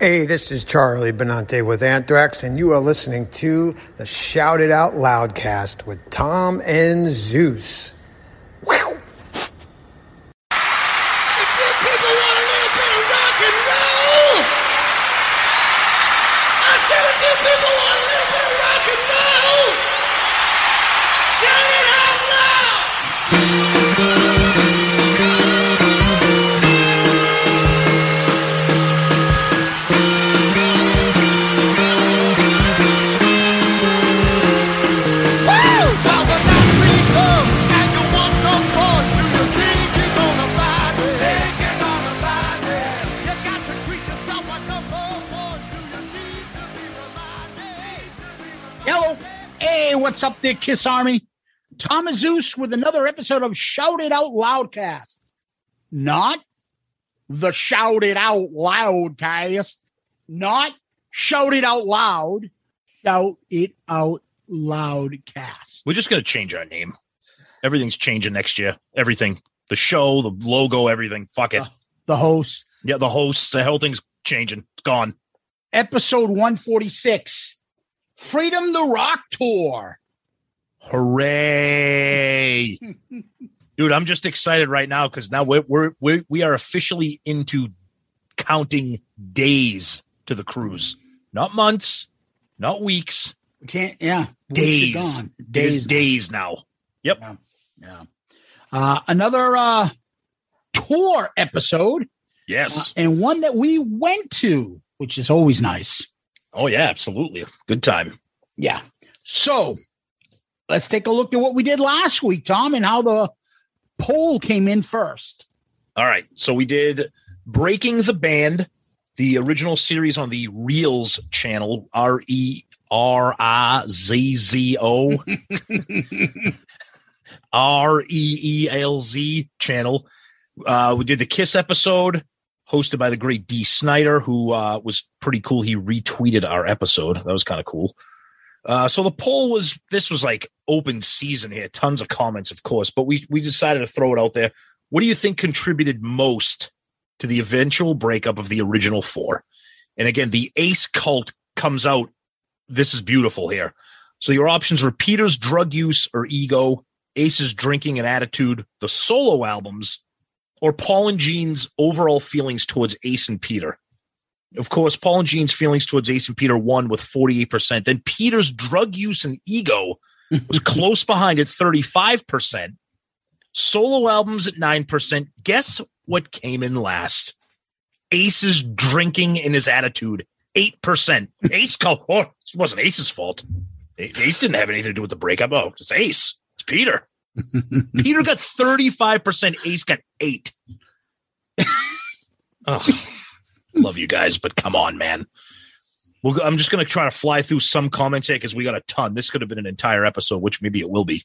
Hey, this is Charlie Benante with Anthrax, and you are listening to the Shout It Out Loudcast with Tom and Zeus. Wow. What's up there, Kiss Army? Thomas Zeus with another episode of Shout It Out Loudcast. Not the Shout It Out Loudcast, not Shout It Out Loud, Shout It Out Loudcast. We're just going to change our name. Everything's changing next year. Everything. The show, the logo, everything. Fuck it. Uh, the host. Yeah, the hosts. The whole thing's changing. It's gone. Episode 146 Freedom to Rock Tour. Hooray. Dude, I'm just excited right now because now we're, we're, we're, we are officially into counting days to the cruise. Not months, not weeks. We can't, yeah. Days. Days. days now. Yep. Yeah. yeah. Uh, another uh, tour episode. Yes. Uh, and one that we went to, which is always nice. Oh yeah, absolutely. Good time. Yeah. So let's take a look at what we did last week, Tom, and how the poll came in first. All right. So we did Breaking the Band, the original series on the Reelz channel, R E R I Z Z O. R E E L Z channel. Uh, we did the Kiss episode, hosted by the great Dee Snider, who uh, was pretty cool. He retweeted our episode. That was kind of cool. Uh, so the poll was this was like open season here, tons of comments, of course, but we we decided to throw it out there. What do you think contributed most to the eventual breakup of the original four? And again, the Ace cult comes out. This is beautiful here. So your options were Peter's drug use or ego, Ace's drinking and attitude, the solo albums, or Paul and Gene's overall feelings towards Ace and Peter. Of course, Paul and Gene's feelings towards Ace and Peter won with 48%. Then Peter's drug use and ego was close behind at 35%. Solo albums at 9%. Guess what came in last? Ace's drinking and his attitude, 8%. Ace called, oh, oh, it wasn't Ace's fault. Ace didn't have anything to do with the breakup. Oh, it's Ace. It's Peter. Peter got 35%. Ace got eight. oh, love you guys, but come on, man. Well, I'm just going to try to fly through some comments here because we got a ton. This could have been an entire episode, which maybe it will be.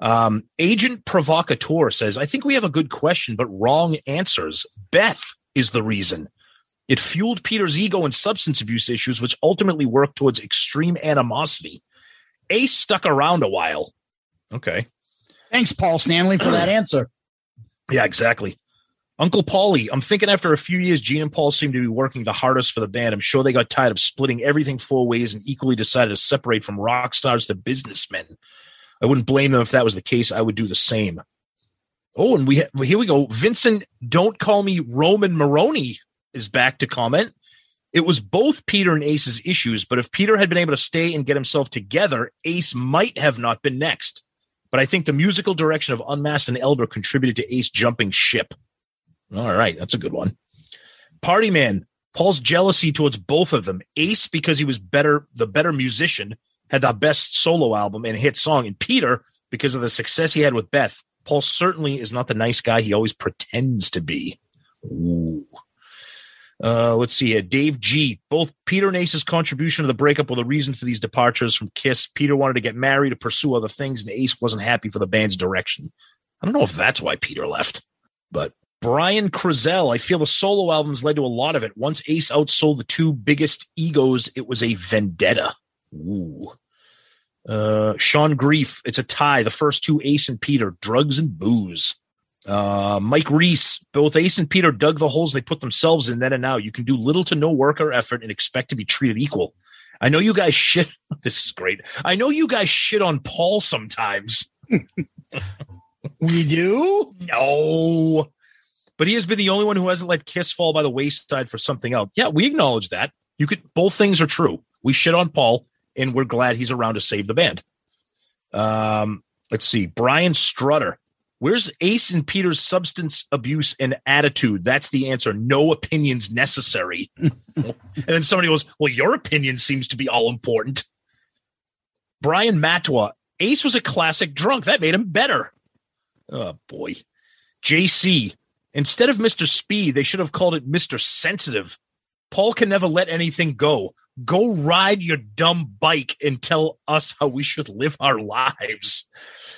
Um, Agent Provocateur says, I think we have a good question, but wrong answers. Beth is the reason. It fueled Peter's ego and substance abuse issues, which ultimately worked towards extreme animosity. Ace stuck around a while. Okay. Thanks, Paul Stanley, for that answer. Yeah, exactly. Uncle Paulie, I'm thinking after a few years, Gene and Paul seem to be working the hardest for the band. I'm sure they got tired of splitting everything four ways and equally decided to separate from rock stars to businessmen. I wouldn't blame them if that was the case. I would do the same. Oh, and we ha- here we go. Vincent, don't call me Roman Maroney is back to comment. It was both Peter and Ace's issues, but if Peter had been able to stay and get himself together, Ace might have not been next. But I think the musical direction of Unmasked and Elder contributed to Ace jumping ship. All right, that's a good one. Party Man, Paul's jealousy towards both of them. Ace because he was better, the better musician, had the best solo album and hit song, and Peter because of the success he had with Beth. Paul certainly is not the nice guy he always pretends to be. Ooh. Uh, let's see here. Dave G. Both Peter and Ace's contribution to the breakup were the reason for these departures from Kiss. Peter wanted to get married to pursue other things, and Ace wasn't happy for the band's direction. I don't know if that's why Peter left, but Brian Crizel, I feel the solo albums led to a lot of it. Once Ace outsold the two biggest egos, it was a vendetta. Ooh. Uh, Sean Grief, it's a tie. The first two, Ace and Peter, drugs and booze. Uh, Mike Reese, both Ace and Peter dug the holes they put themselves in then and now. You can do little to no work or effort and expect to be treated equal. I know you guys shit. This is great. I know you guys shit on Paul sometimes. we do? No. But he has been the only one who hasn't let Kiss fall by the wayside for something else. Yeah, we acknowledge that. You could both things are true. We shit on Paul and we're glad he's around to save the band. Um, let's see. Brian Strutter. Where's Ace and Peter's substance abuse and attitude? That's the answer. No opinions necessary. and then somebody goes, Well, your opinion seems to be all important. Brian Matwa. Ace was a classic drunk. That made him better. Oh, boy. JC. Instead of Mr. Speed, they should have called it Mr. Sensitive. Paul can never let anything go. Go ride your dumb bike and tell us how we should live our lives.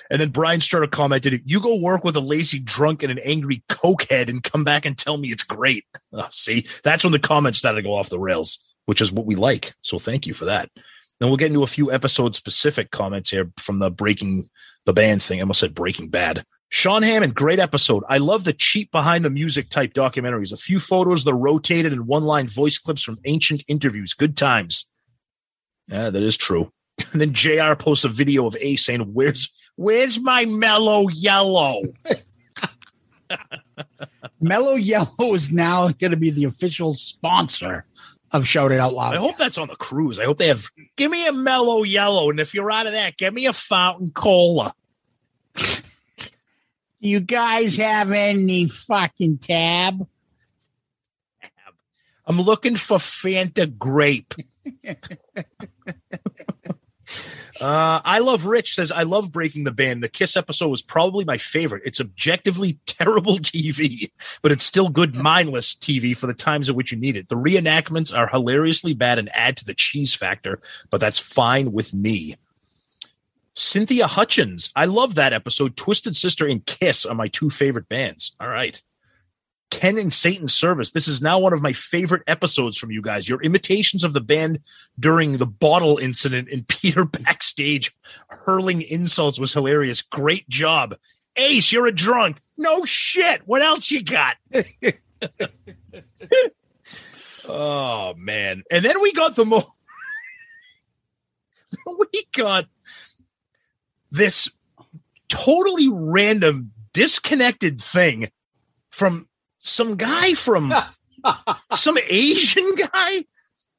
And then Brian Strutter commented, You go work with a lazy drunk and an angry cokehead and come back and tell me it's great. Oh, see, that's when the comments started to go off the rails, which is what we like. So thank you for that. Then we'll get into a few episode specific comments here from the breaking the band thing. I almost said breaking bad. Sean Hammond, great episode. I love the cheap behind the music type documentaries. A few photos that are rotated and one line voice clips from ancient interviews. Good times. Yeah, that is true. And then JR posts a video of Ace saying, Where's where's my mellow yellow? mellow yellow is now going to be the official sponsor of Shout It Out Loud. I hope that's on the cruise. I hope they have give me a mellow yellow. And if you're out of that, give me a fountain cola. Do you guys have any fucking tab? I'm looking for Fanta grape. uh, I love Rich says I love Breaking the Band. The Kiss episode was probably my favorite. It's objectively terrible TV, but it's still good mindless TV for the times at which you need it. The reenactments are hilariously bad and add to the cheese factor, but that's fine with me. Cynthia Hutchins. I love that episode. Twisted Sister and Kiss are my two favorite bands. All right. Ken and Satan Service. This is now one of my favorite episodes from you guys. Your imitations of the band during the bottle incident and Peter backstage hurling insults was hilarious. Great job. Ace, you're a drunk. No shit. What else you got? oh man. And then we got the most we got this totally random, disconnected thing from some guy from some Asian guy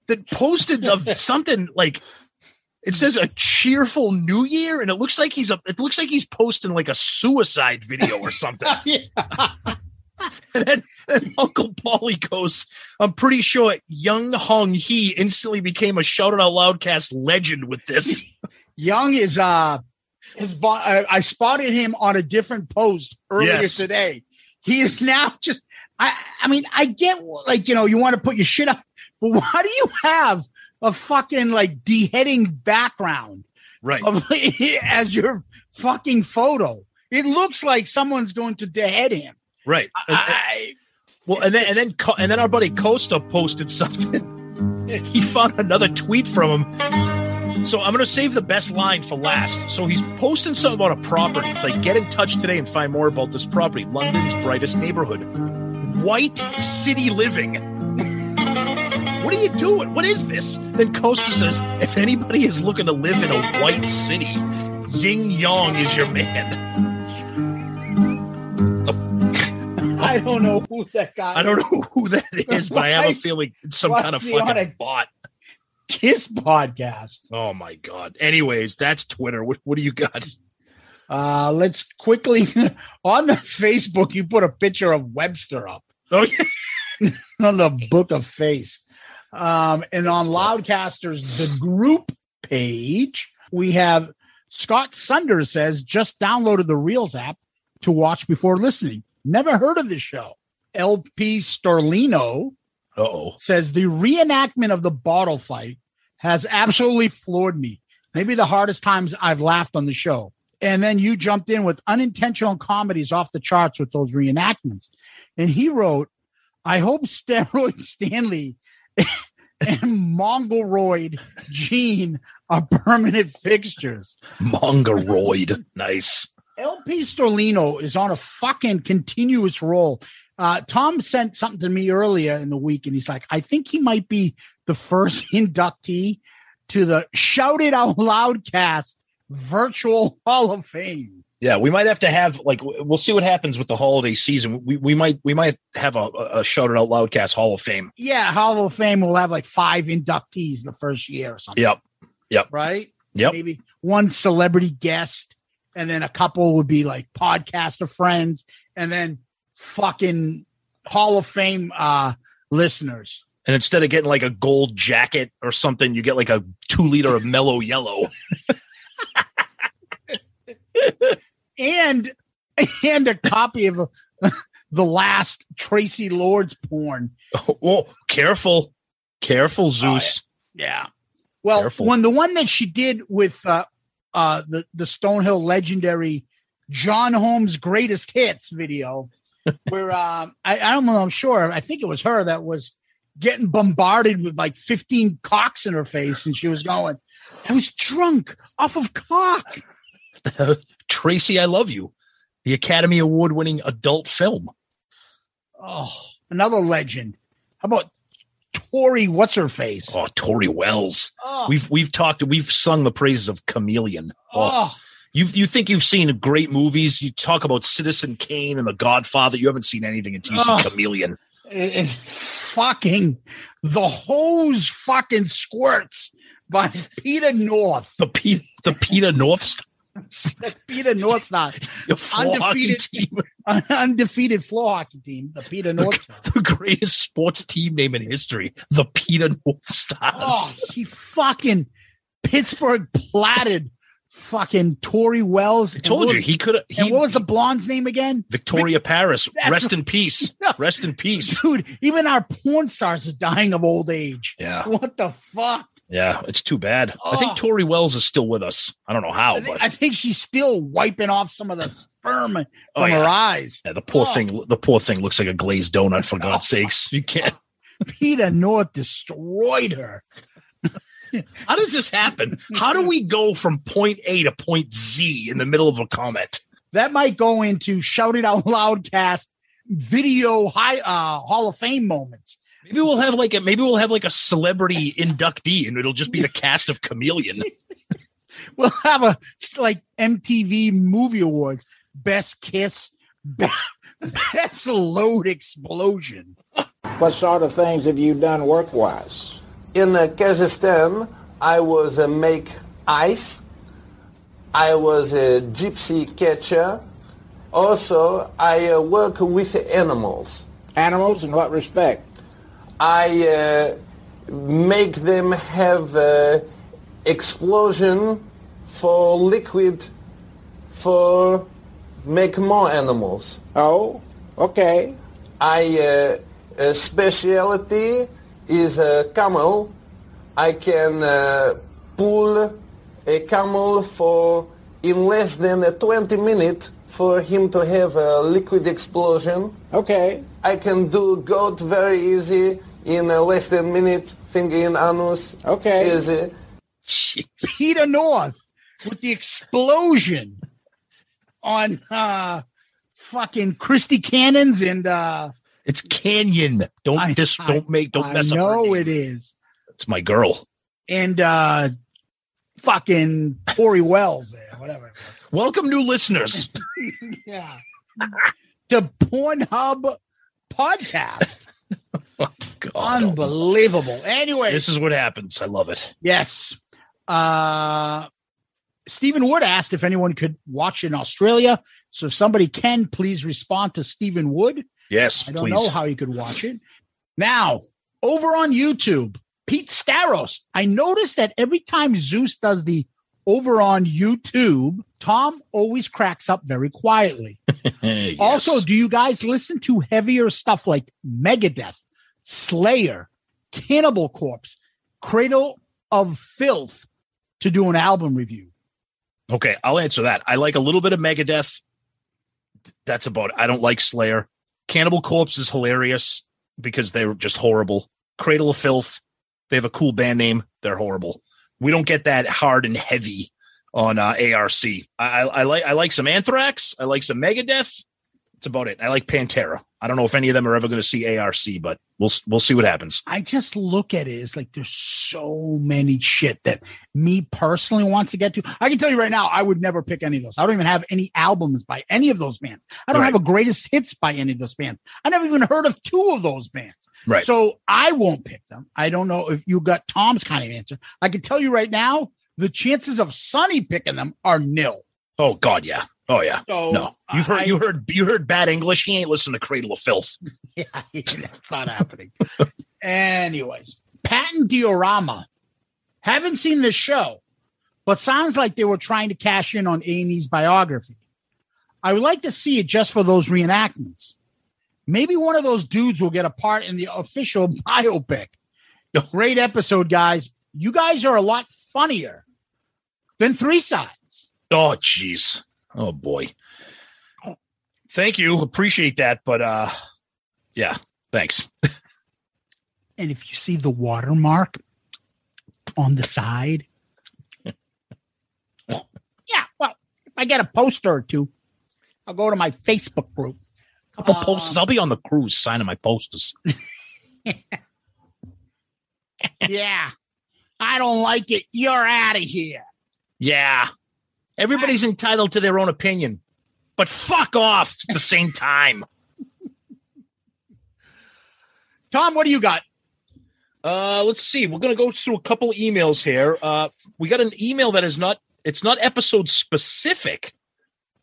that posted of something like it says a cheerful new year and it looks like he's a it looks like he's posting like a suicide video or something. And then uncle paulie goes i'm pretty sure young hong he instantly became a Shout It Out Loudcast legend with this. Young is uh his uh, I spotted him on a different post earlier yes. today. He is now just. I. I mean, I get like you know you want to put your shit up, but why do you have a fucking like deheading background right of, as your fucking photo? It looks like someone's going to dehead him. Right. I, well, and then and then and then our buddy Costa posted something. he found another tweet from him so I'm going to save the best line for last. So he's posting something about a property. It's like, get in touch today and find more about this property. London's brightest neighborhood. White city living. what are you doing? What is this? Then Costa says, if anybody is looking to live in a white city, Ying Yong is your man. I don't know who that guy. I don't know who that is, but I have a feeling it's some kind of is he on fucking a- bot. Kiss podcast. Oh my god. Anyways, that's Twitter. What, what do you got? Uh, let's quickly on the Facebook. You put a picture of Webster up Oh yeah. on the Book of Face, um, and on Loudcasters the group page we have Scott Sunders says just downloaded the Reelz app to watch before listening. Never heard of this show. LP Storlino Uh oh. says the reenactment of the bottle fight has absolutely floored me. Maybe the hardest times I've laughed on the show. And then you jumped in with unintentional comedies off the charts with those reenactments. And he wrote, I hope Steroid Stanley and Mongoloid Gene are permanent fixtures. Mongoroid. nice. LP Storlino is on a fucking continuous roll. Uh, Tom sent something to me earlier in the week, and he's like, I think he might be the first inductee to the Shout It Out Loud cast virtual Hall of Fame. Yeah, we might have to have like we'll see what happens with the holiday season. We we might we might have a, a shout it out loudcast Hall of Fame. Yeah, Hall of Fame will have like five inductees the first year or something. Yep. Yep. Right? Yep. Maybe one celebrity guest, and then a couple would be like podcaster friends, and then fucking Hall of Fame uh listeners. And instead of getting like a gold jacket or something, you get like a two liter of mellow yellow. and and a copy of the last Traci Lords porn. oh, careful. Careful, Zeus. Yeah. Well, Careful. when the one that she did with uh uh the the Stonehill legendary John Holmes greatest hits video, where um I, I don't know, I'm sure. I think it was her that was getting bombarded with like 15 cocks in her face, and she was going, I was drunk off of cock. Tracy, I love you. The Academy Award winning adult film. Oh, another legend. How about Tori? What's her face? Oh, Tori Welles. Oh, We've we've talked we've sung the praises of Chameleon. Oh, oh, you you think you've seen great movies? You talk about Citizen Kane and The Godfather. You haven't seen anything until you see Oh. Chameleon. it- it fucking the hose fucking squirts by Peter North. The P, the Peter North Star, Peter North's not your floor hockey Undefeated. team, undefeated floor hockey team. The Peter North. the greatest sports team name in history, the Peter North Stars. Oh, he fucking Pittsburgh platted fucking Tori Welles. I told you he could have. and what was the blonde's name again? Victoria Paris? That's Rest in peace. Rest in peace. Dude, even our porn stars are dying of old age. Yeah, What the fuck? Yeah. It's too bad. I think Oh. Tori Welles is still with us. I don't know how, I think, but I think she's still wiping off some of the sperm from Oh, yeah. her eyes. yeah, the poor Oh. thing. The poor thing looks like a glazed donut. For God's sakes, you can't. Peter North destroyed her. How does this happen? How do we go from point A to point Z in the middle of a comment? That might go into Shout It Out Loudcast video high uh Hall of Fame moments. Maybe we'll have like a maybe we'll have like a celebrity inductee, and it'll just be the cast of Chameleon. We'll have a like MTV Movie Awards Best Kiss, Be- Best Load Explosion. What sort of things have you done work-wise? in uh, Kazakhstan, I was a make ice. I was a gypsy catcher. Also, I uh, work with animals. Animals in what respect? I uh, make them have uh, explosion for liquid for make more animals. Oh, okay. I uh, uh, specialty is a camel. I can uh, pull a camel for in less than uh, 20 minutes for him to have a liquid explosion. Okay. I can do goat very easy in a less than minute finger in anus. Okay. Easy. Jeez. Peter North with the explosion on uh fucking Christy Cannons and uh It's Canyon. Don't I- dis, I- don't make don't I mess up. her know it is. It's my girl. And uh fucking Tori Welles there, whatever it Welcome, new listeners. Yeah. to Pornhub podcast. God, Unbelievable. Anyway, This is what happens. I love it. yes. Uh Stephen Wood asked if anyone could watch in Australia. So if somebody can, please respond to Stephen Wood. Yes, I don't please. know how you could watch it. Now, over on YouTube, Pete Staros. I noticed that every time Zeus does the over on YouTube, Tom always cracks up very quietly. Yes. Also, do you guys listen to heavier stuff like Megadeth, Slayer, Cannibal Corpse, Cradle of Filth to do an album review? Okay, I'll answer that. I like a little bit of Megadeth. That's about it. I don't like Slayer. Cannibal Corpse is hilarious because they're just horrible. Cradle of Filth, they have a cool band name. They're horrible. We don't get that hard and heavy on uh, ARC. I, I, I like I like some Anthrax. I like some Megadeth. That's about it. I like Pantera. I don't know if any of them are ever going to see ARC, but we'll we'll see what happens. I just look at it as like there's so many shit that me personally wants to get to. I can tell you right now, I would never pick any of those. I don't even have any albums by any of those bands. I don't Right. have a greatest hits by any of those bands. I never even heard of two of those bands. Right. So I won't pick them. I don't know if you got Tom's kind of answer. I can tell you right now, the chances of Sonny picking them are nil. Oh God, yeah. Oh yeah. So No, you heard I- you heard you heard bad English. He ain't listening to Cradle of Filth. Yeah, that's not happening. Anyways, Patent Diorama. Haven't seen the show, but sounds like they were trying to cash in on A&E's biography. I would like to see it just for those reenactments. Maybe one of those dudes will get a part in the official biopic. Great episode, guys. You guys are a lot funnier than Three Sides. Oh, jeez. Oh boy. Thank you. Appreciate that. But uh yeah, thanks. And if you see the watermark on the side, yeah, well, if I get a poster or two, I'll go to my Facebook group. couple Uh, posters. I'll be on the cruise signing my posters. yeah, I don't like it. You're out of here. Yeah. Everybody's entitled to their own opinion. But fuck off at the same time. Tom, what do you got? Uh, let's see. We're gonna go through a couple emails here. Uh, we got an email that is not it's not episode specific,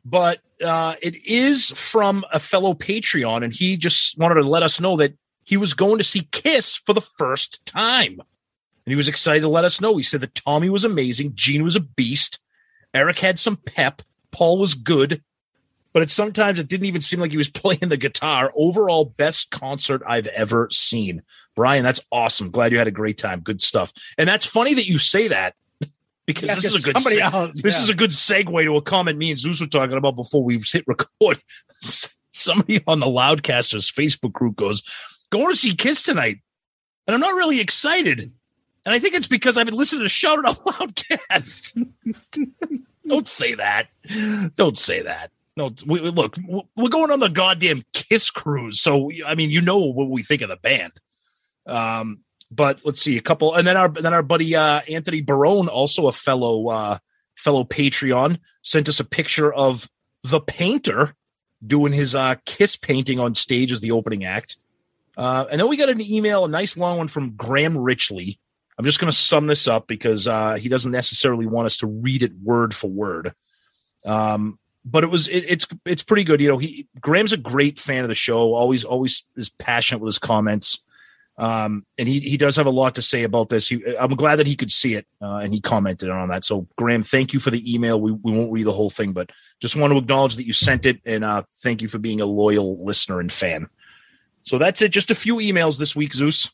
but uh, it is from a fellow Patreon, and he just wanted to let us know that he was going to see Kiss for the first time, and he was excited to let us know. He said that Tommy was amazing, Gene was a beast, Eric had some pep, Paul was good, but it sometimes it didn't even seem like he was playing the guitar. Overall, best concert I've ever seen. Brian, that's awesome. Glad you had a great time. Good stuff. And that's funny that you say that because Yeah, this is a good se- else, this is a good segue to a comment me and Zeus were talking about before we hit record. Somebody on the Loudcasters Facebook group goes, "Going to see Kiss tonight," and I'm not really excited. And I think it's because I've been listening to Shout It Out Loudcast. Don't say that. Don't say that. No, we, we- look, we're going on the goddamn Kiss cruise, so I mean, you know what we think of the band. Um, but let's see a couple, and then our then our buddy uh, Anthony Barone, also a fellow uh, fellow Patreon, sent us a picture of the painter doing his uh, Kiss painting on stage as the opening act. Uh, and then we got an email, a nice long one from Graham Richley. I'm just going to sum this up because uh, he doesn't necessarily want us to read it word for word. Um, but it was it, it's it's pretty good. You know, he Graham's a great fan of the show. Always always is passionate with his comments. Um, and he he does have a lot to say about this. He, I'm glad that he could see it uh, and he commented on that. So Graham, thank you for the email. We we won't read the whole thing, but just want to acknowledge that you sent it and uh, thank you for being a loyal listener and fan. So that's it. Just a few emails this week, Zeus.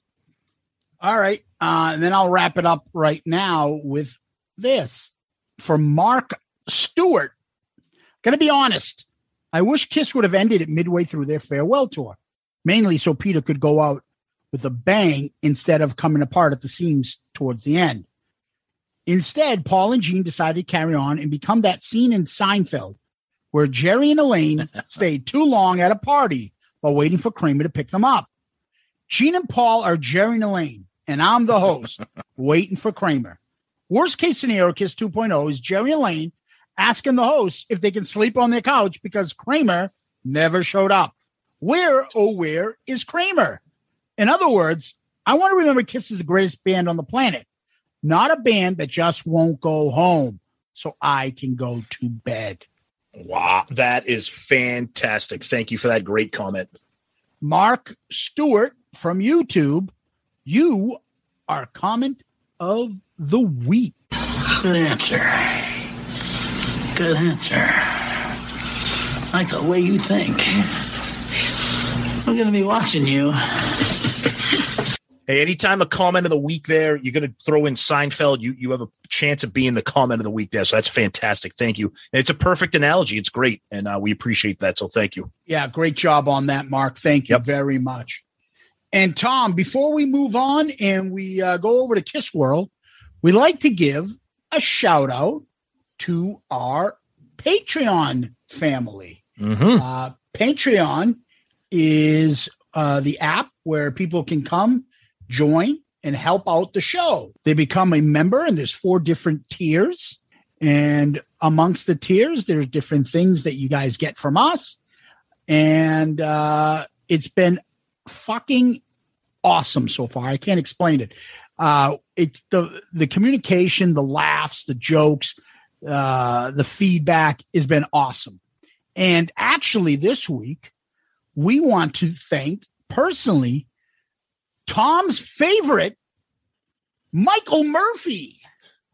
All right. Uh, and then I'll wrap it up right now with this from Mark Stewart. Gonna be honest. I wish Kiss would have ended it midway through their farewell tour, mainly so Peter could go out with a bang instead of coming apart at the seams towards the end. Instead, Paul and Gene decided to carry on and become that scene in Seinfeld where Jerry and Elaine stayed too long at a party while waiting for Kramer to pick them up. Gene and Paul are Jerry and Elaine, and I'm the host waiting for Kramer. Worst case scenario, Kiss 2.0 is Jerry and Elaine asking the host if they can sleep on their couch because Kramer never showed up. Where, oh, where is Kramer? In other words, I want to remember Kiss is the greatest band on the planet, not a band that just won't go home so I can go to bed. Wow, that is fantastic. Thank you for that great comment. Mark Stewart from YouTube, you are comment of the week. Good answer. Good answer. I like the way you think. I'm going to be watching you. Hey, anytime a comment of the week there, you're going to throw in Seinfeld. You you have a chance of being the comment of the week there. So that's fantastic. Thank you. And it's a perfect analogy. It's great, and uh, we appreciate that. So thank you. Yeah, great job on that, Mark. Thank you Yep. very much. And Tom, before we move on and we uh, go over to Kiss World, we like to give a shout out to our Patreon family. Mm-hmm. Uh, Patreon is uh, the app where people can come, join, and help out the show. They become a member, and there's four different tiers. And amongst the tiers, there's different things that you guys get from us. And uh, it's been fucking awesome so far. I can't explain it. Uh, it's the the communication, the laughs, the jokes, uh, the feedback has been awesome. And actually, this week, we want to thank personally Tom's favorite, Michael Murphy,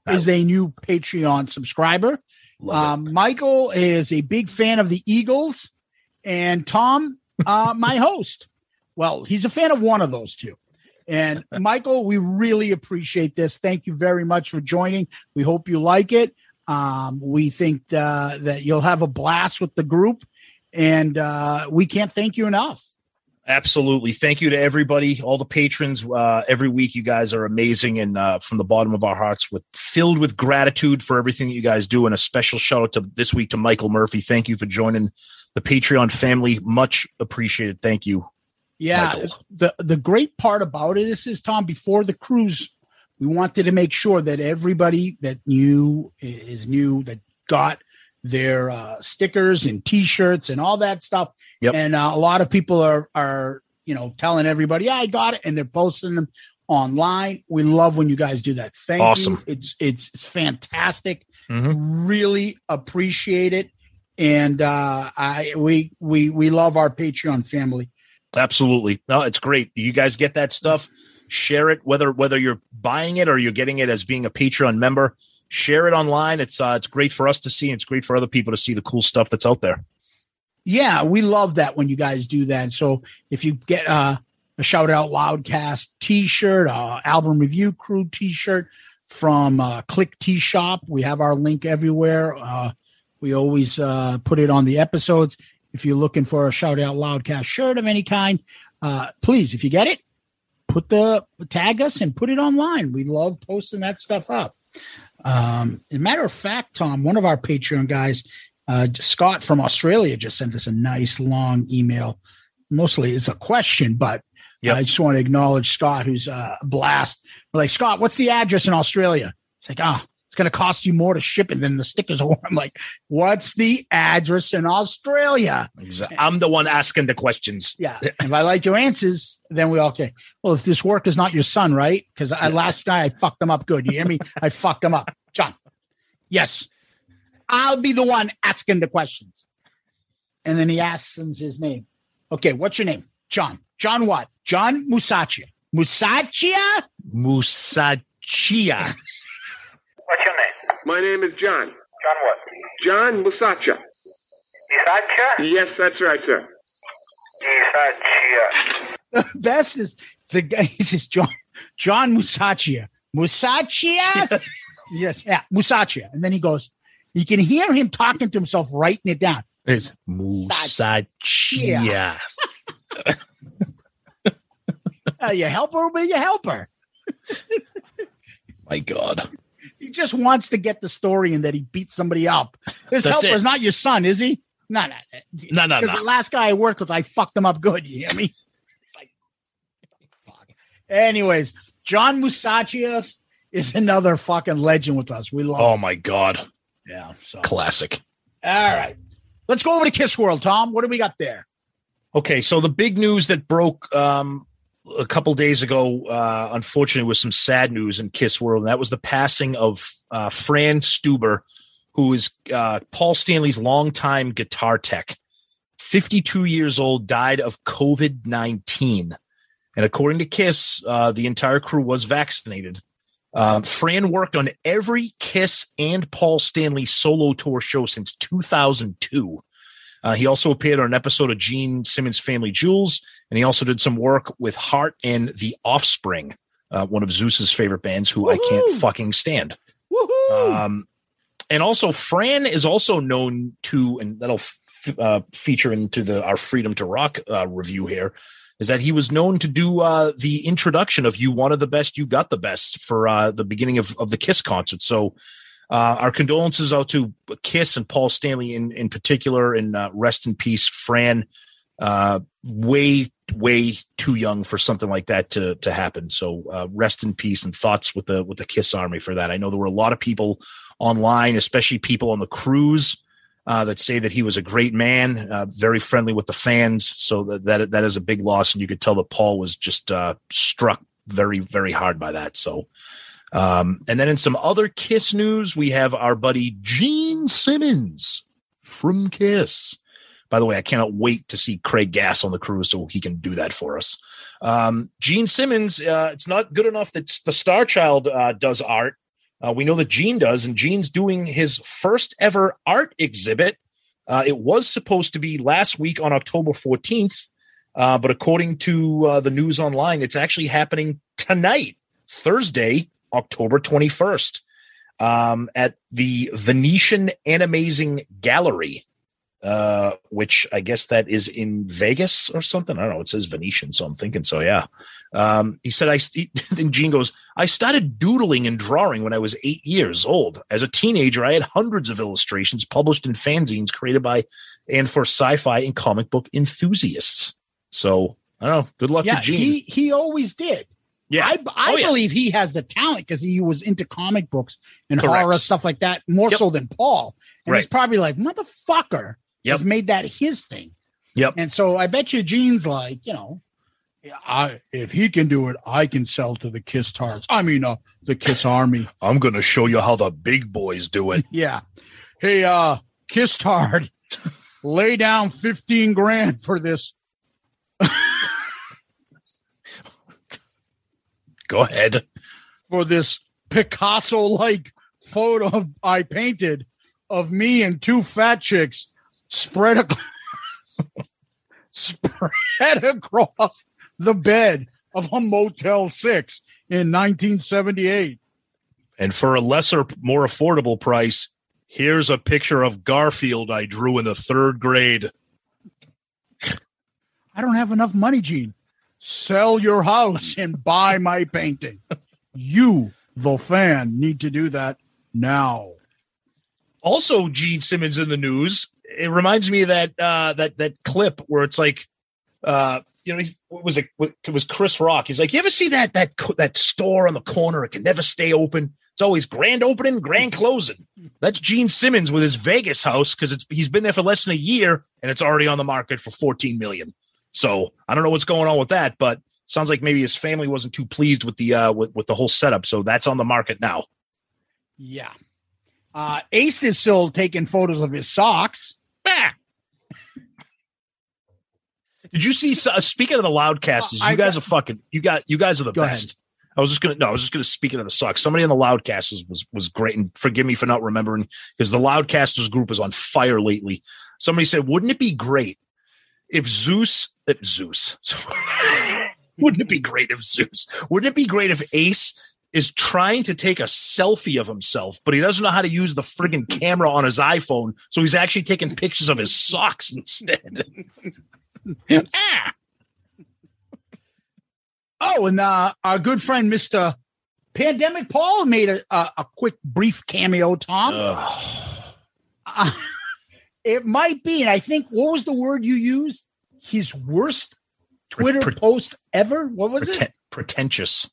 is a new Patreon subscriber. Um, Michael is a big fan of the Eagles, and Tom, uh, my host. Well, he's a fan of one of those two. And Michael, we really appreciate this. Thank you very much for joining. We hope you like it. Um, we think uh, that you'll have a blast with the group, and uh, we can't thank you enough. Absolutely. Thank you to everybody, all the patrons. Uh, every week, you guys are amazing, and uh, from the bottom of our hearts, with filled with gratitude for everything that you guys do. And a special shout out to this week to Michael Murphy. Thank you for joining the Patreon family. Much appreciated. Thank you. Yeah, Michael. the the great part about it is, is Tom. Before the cruise, we wanted to make sure that everybody that knew is new that got their uh, stickers and T-shirts and all that stuff. Yep. And uh, a lot of people are are you know telling everybody, "Yeah, I got it," and they're posting them online. We love when you guys do that. Thank Awesome. you. It's it's it's fantastic. Mhm. Really appreciate it. And uh, I we we we love our Patreon family. Absolutely. No, it's great. You guys get that stuff. Share it, whether whether you're buying it or you're getting it as being a Patreon member. Share it online. It's uh, it's great for us to see. It's great for other people to see the cool stuff that's out there. Yeah, we love that when you guys do that. So if you get uh, a shout out loudcast t-shirt, uh, album review crew t-shirt from uh, Klick Tee Shop, we have our link everywhere. Uh, we always uh, put it on the episodes. If you're looking for a shout out loudcast shirt of any kind, uh, please, if you get it, put the tag us and put it online. We love posting that stuff up. Um, as a matter of fact, Tom, one of our Patreon guys, uh, Scott from Australia, just sent us a nice long email. Mostly it's a question, but Yep. I just want to acknowledge Scott, who's uh, a blast. We're like, Scott, what's the address in Australia? It's like, oh, it's going to cost you more to ship it than the stickers are. I'm like, what's the address in Australia? Exactly. I'm the one asking the questions. Yeah. if I like your answers, then we all okay. Well, if this work is not your son, right? Because I last night I fucked them up good. You hear me? I fucked them up. John. Yes. I'll be the one asking the questions. And then he asks him his name. Okay, what's your name? John. John what? John Musacchia. Musacchia? Musachia. What's your name? My name is John. John what? John Musacha. Isacha? Yes, that's right, sir. Isacha. The best is the guy he says John John Musacchia. Musacchia? yes, yeah, Musacchia. And then he goes, you can hear him talking to himself, writing it down. It's Musachia. Uh, your helper will be your helper. My God. He just wants to get the story and that he beat somebody up. This That's helper it. is not your son, is he? No, no, No, no, Because the last guy I worked with, I fucked him up good. You hear me? It's like, fuck. Anyways, John Musachius is another fucking legend with us. We love. Oh him. my God. yeah. So Classic. all right, let's go over to Kiss World, Tom. What do we got there? Okay, so the big news that broke um, a couple days ago, uh, unfortunately, was some sad news in Kiss World, and that was the passing of uh, Fran Stueber, who is uh, Paul Stanley's longtime guitar tech. 52 years old, died of COVID 19. And according to Kiss, uh, the entire crew was vaccinated. Um, Fran worked on every Kiss and Paul Stanley solo tour show since 2002. Uh, he also appeared on an episode of Gene Simmons' Family Jewels, and he also did some work with Heart and The Offspring, uh, one of Zeus's favorite bands, who I can't fucking stand. Um, and also, Fran is also known to, and that'll f- uh, feature into the our Freedom to Rock uh, review here, is that he was known to do uh, the introduction of "You Wanted the Best, You Got the Best" for uh, the beginning of, of the Kiss concert. So, uh, our condolences out to Kiss and Paul Stanley in in particular, and uh, rest in peace, Fran. Uh, way way too young for something like that to to happen. So uh, rest in peace and thoughts with the with the Kiss Army for that. I know there were a lot of people online, especially people on the cruise. Uh, that say that he was a great man, uh, very friendly with the fans. So that, that that is a big loss, and you could tell that Paul was just uh, struck very very hard by that. So, um, and then in some other Kiss news, we have our buddy Gene Simmons from Kiss. By the way, I cannot wait to see Craig Gass on the cruise so he can do that for us. Um, Gene Simmons, uh, it's not good enough that the Star Child uh, does art. Uh, we know that Gene does, and Gene's doing his first ever art exhibit. Uh, it was supposed to be last week on October 14th, uh, but according to uh, the news online, it's actually happening tonight, Thursday, October 21st, um, at the Venetian Animazing Gallery, uh, which I guess that is in Vegas or something. I don't know. It says Venetian, so I'm thinking so. Yeah. Um, he said, I, he, then Gene goes, I started doodling and drawing when I was eight years old. As a teenager, I had hundreds of illustrations published in fanzines created by and for sci-fi and comic book enthusiasts. So I don't know. Good luck yeah, to Gene. he he always did. Yeah. I, I Oh, yeah. believe he has the talent because he was into comic books and Correct. horror stuff like that more Yep. so than Paul. And he's probably like, motherfucker Yep. has made that his thing. Yep. And so I bet you Gene's like, you know, I if he can do it, I can sell to the Kiss Tarts. I mean, uh, the Kiss Army. I'm going to show you how the big boys do it. Yeah. Hey, uh, Kiss Tart, lay down 15 grand for this. Go ahead. For this Picasso like photo I painted of me and two fat chicks spread ac- spread across the bed of a Motel 6 in 1978. And for a lesser, more affordable price, here's a picture of Garfield I drew in the third grade. I don't have enough money, Gene. Sell your house and buy my painting. You, the fan, need to do that now. Also, Gene Simmons in the news. It reminds me of that uh, that that clip where it's like, uh, you know, he's, was it? It was Chris Rock. He's like, you ever see that that that store on the corner? It can never stay open. It's always grand opening, grand closing. That's Gene Simmons with his Vegas house because it's he's been there for less than a year and it's already on the market for 14 million. So I don't know what's going on with that, but sounds like maybe his family wasn't too pleased with the uh with, with the whole setup. So that's on the market now. Yeah. Uh, Ace is still taking photos of his socks. Did you see? Uh, speaking of the loudcasters, you guys got- are fucking. You got you guys are the Go ahead. best. I was just gonna no, I was just gonna speak of the suck. Somebody in the loudcasters was was great, and forgive me for not remembering because the loudcasters group is on fire lately. Somebody said, "Wouldn't it be great if Zeus, if Zeus, wouldn't it be great if Zeus? Wouldn't it be great if Ace is trying to take a selfie of himself, but he doesn't know how to use the friggin' camera on his iPhone, so he's actually taking pictures of his socks instead." ah! Oh, and uh, our good friend, Mr. Pandemic Paul, made a, a, a quick, brief cameo, Tom. Uh, it might be, and I think, what was the word you used? His worst Twitter post ever? What was it? pretentious.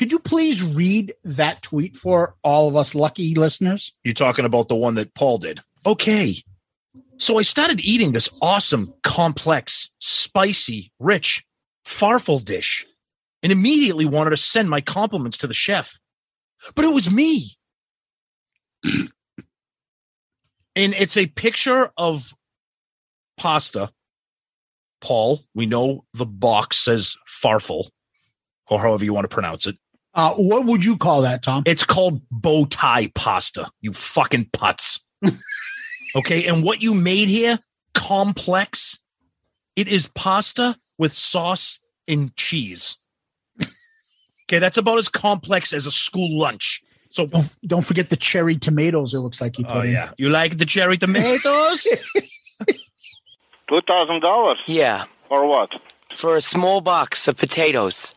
Could you please read that tweet for all of us lucky listeners? You're talking about the one that Paul did. Okay. So I started eating this awesome, complex, spicy, rich farfel dish and immediately wanted to send my compliments to the chef. But it was me. and it's a picture of pasta. Paul, we know the box says farfel, or however you want to pronounce it. Uh, what would you call that, Tom? It's called bow tie pasta, you fucking putz. okay. And what you made here, complex, it is pasta with sauce and cheese. Okay. That's about as complex as a school lunch. So don't, don't forget the cherry tomatoes. It looks like you put Oh, in. yeah. You like the cherry tomatoes? Two thousand dollars Yeah, for what? for a small box of potatoes.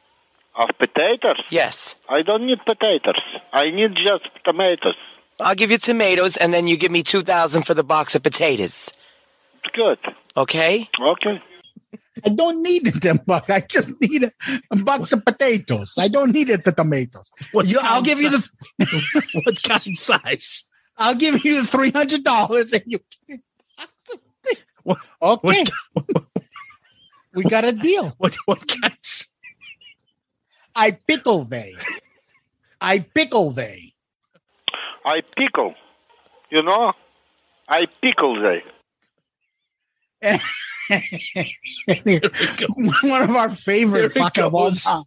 Of potatoes? Yes. I don't need potatoes. I need just tomatoes. I'll give you tomatoes, and then you give me two thousand for the box of potatoes. Good. Okay? Okay. I don't need them, but I just need a, a box of potatoes. I don't need it, the tomatoes. What You- I'll kind give you the size? what kind size? I'll give you the three hundred dollars, and you. Okay, we got a deal. What what kinds? I pickle they. I pickle they. I pickle. You know? I pickle they. One of our favorite Here it fucking of all time.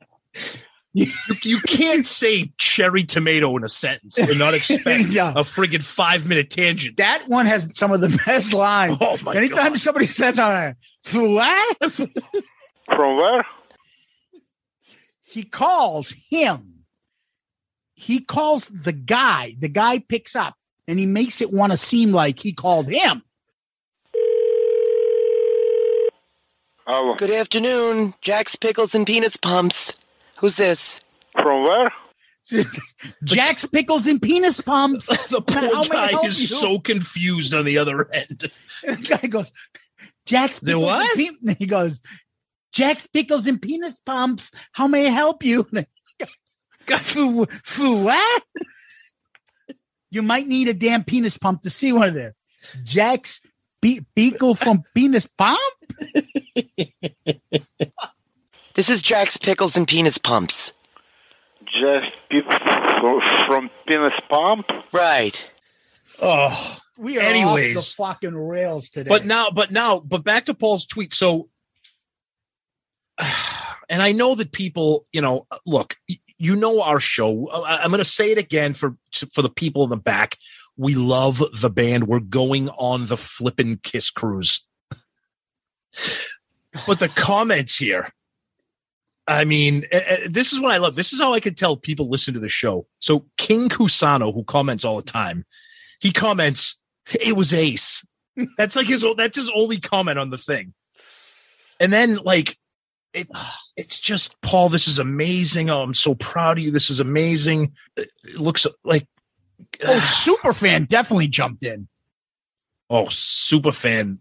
You, you can't say cherry tomato in a sentence and not expect Yeah. a friggin' five minute tangent. That one has some of the best lines. Oh my Anytime God. somebody says on it, what? From where? He calls him. He calls the guy. The guy picks up and he makes it want to seem like he called him. Oh, Good afternoon, Jack's Pickles and Peanuts Pumps. Who's this? from where? Jack's pickles and penis pumps. The poor I guy is you? so confused on the other end. The guy goes, Jack's The pickles what? and pe-" He goes, Jack's pickles and penis pumps. How may I help you? Foo, foo, what? You might need a damn penis pump to see one of them. Jack's be- beagle from penis pump. This is Jack's Pickles and Penis Pumps. Just people from, from Penis Pump? Right. Oh, We are Anyways. off the fucking rails today. but now, but now, but back to Paul's tweet. So, and I know that people, you know, look, you know our show. I- I'm going to say it again for for the people in the back. We love the band. We're going on the flippin' Kiss cruise. but the comments here, I mean, eh, eh, this is what I love. This is how I can tell people listen to the show. So King Kusano, who comments all the time, he comments, "It was Ace." That's like his. That's his only comment on the thing. And then like, it, it's just Paul. This is amazing. Oh, I'm so proud of you. This is amazing. It, looks like oh, super fan definitely jumped in. oh, super fan,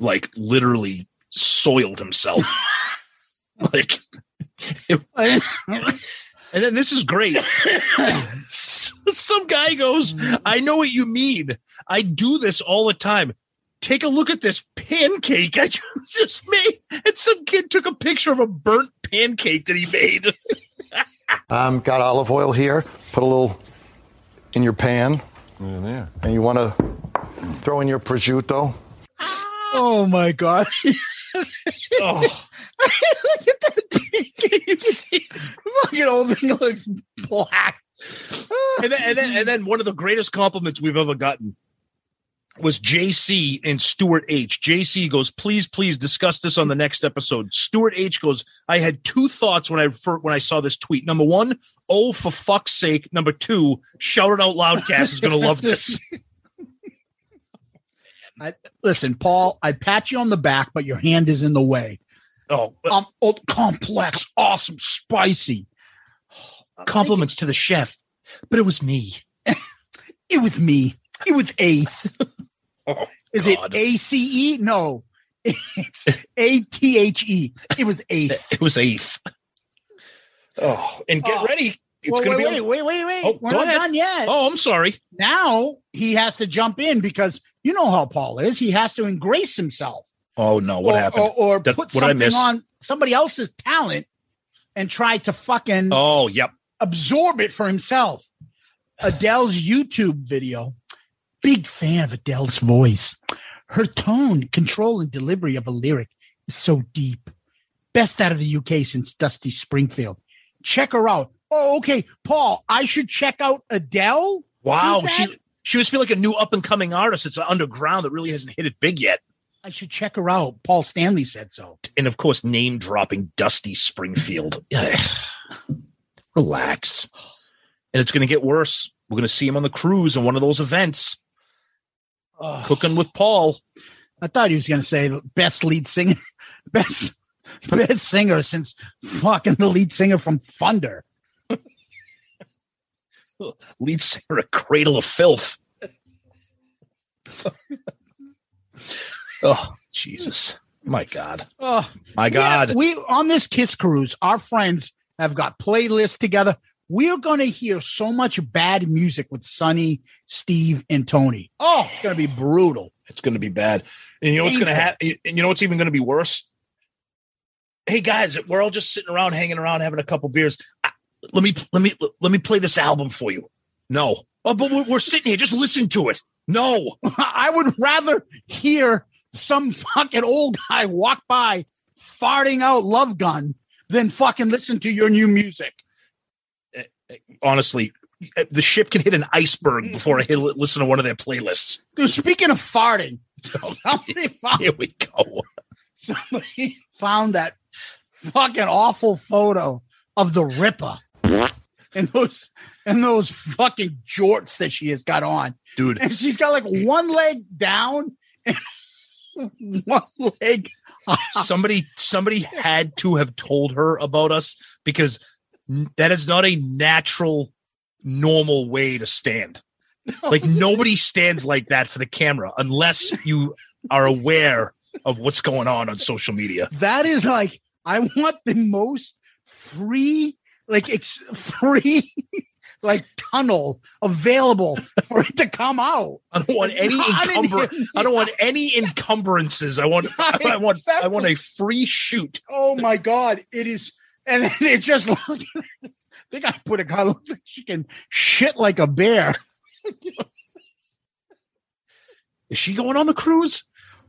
like literally soiled himself. like, and then this is great. Some guy goes, I know what you mean. I do this all the time. Take a look at this pancake I just made. And some kid took a picture of a burnt pancake that he made. Um, got olive oil here. Put a little in your pan. And you want to throw in your prosciutto. Oh my god! oh, Look at that you see? fucking old thing looks black. and then, and then and then one of the greatest compliments we've ever gotten was JC and Stuart H. JC goes, please, please discuss this on the next episode. Stuart H goes, I had two thoughts when I fir- when I saw this tweet. Number one, oh for fuck's sake. Number two, shout it out loudcast is gonna love this. I, listen, Paul. I pat you on the back, but your hand is in the way. Oh, Um, oh, complex, awesome, spicy. compliments to the chef, but it was me. It was me. It was eighth. Oh, Is God. it A C E? No, it's A T H E. It was eighth. It was eighth. Oh, and get Oh. ready. it's Well, going to be. wait, wait, wait, wait. Oh, We're not ahead. done yet. Oh, I'm sorry. Now he has to jump in because you know how Paul is. He has to ingrace himself. Oh no, what or, happened? Or, or That- put what did I something on somebody else's talent and try to fucking Oh, yep. absorb it for himself. Adele's YouTube video. Big fan of Adele's voice. Her tone, control, and delivery of a lyric is so deep. Best out of the UK since Dusty Springfield. Check her out. Oh, okay. Paul, I should check out Adele. Wow, she she must feel like a new up and coming artist. It's underground that really hasn't hit it big yet. I should check her out. Paul Stanley said so. And of course, name dropping Dusty Springfield. Relax. And it's going to get worse. We're going to see him on the cruise in one of those events. Cooking with Paul. I thought he was going to say the best lead singer, best best singer since fucking the lead singer from Thunder. Lead singer a Cradle of Filth. oh, Jesus. My God. Oh, My God. Yeah, we on this Kiss cruise, our friends have got playlists together. We're going to hear so much bad music with Sonny, Steve, and Tony. Oh, it's going to be brutal. It's going to be bad. And you know what's going to happen? And you know what's even going to be worse? Hey guys, we're all just sitting around, hanging around, having a couple beers. I- Let me let me let me play this album for you. No, oh, but we're, we're sitting here. Just listen to it. No, I would rather hear some fucking old guy walk by farting out Love Gun than fucking listen to your new music. Honestly, the ship can hit an iceberg before I hit, listen to one of their playlists. Dude, speaking of farting, somebody found, Here we go. somebody found that fucking awful photo of the Ripper and those and those fucking jorts that she has got on. Dude, And she's got like one leg down and one leg. somebody somebody had to have told her about us because that is not a natural normal way to stand. Like nobody stands like that for the camera unless you are aware of what's going on on social media. That is like I want the most free, like ex- free, like tunnel available for it to come out. i don't want any encumber i don't want any encumbrances. I want i want i want a free shoot. Oh my god, it is, and then it just look. I think I put a guy looks like she can shit like a bear. is she going on the cruise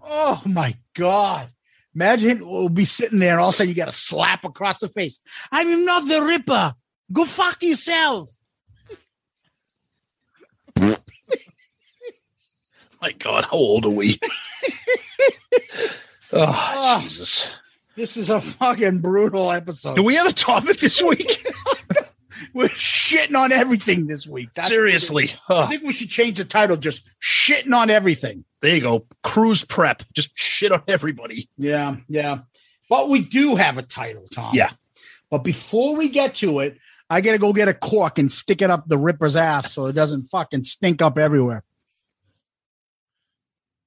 Oh my god. Imagine we'll be sitting there, and all of a sudden you got a slap across the face. I'm not the Ripper. Go fuck yourself. my god how old are we oh Ah. jesus This is a fucking brutal episode. do we have a topic this week We're shitting on everything this week. That's seriously I think we should change the title. Just shitting on everything. There you go. Cruise prep. Just shit on everybody. Yeah, yeah. But we do have a title, Tom. Yeah. But before we get to it, I gotta go get a cork and stick it up the Ripper's ass so it doesn't fucking stink up everywhere.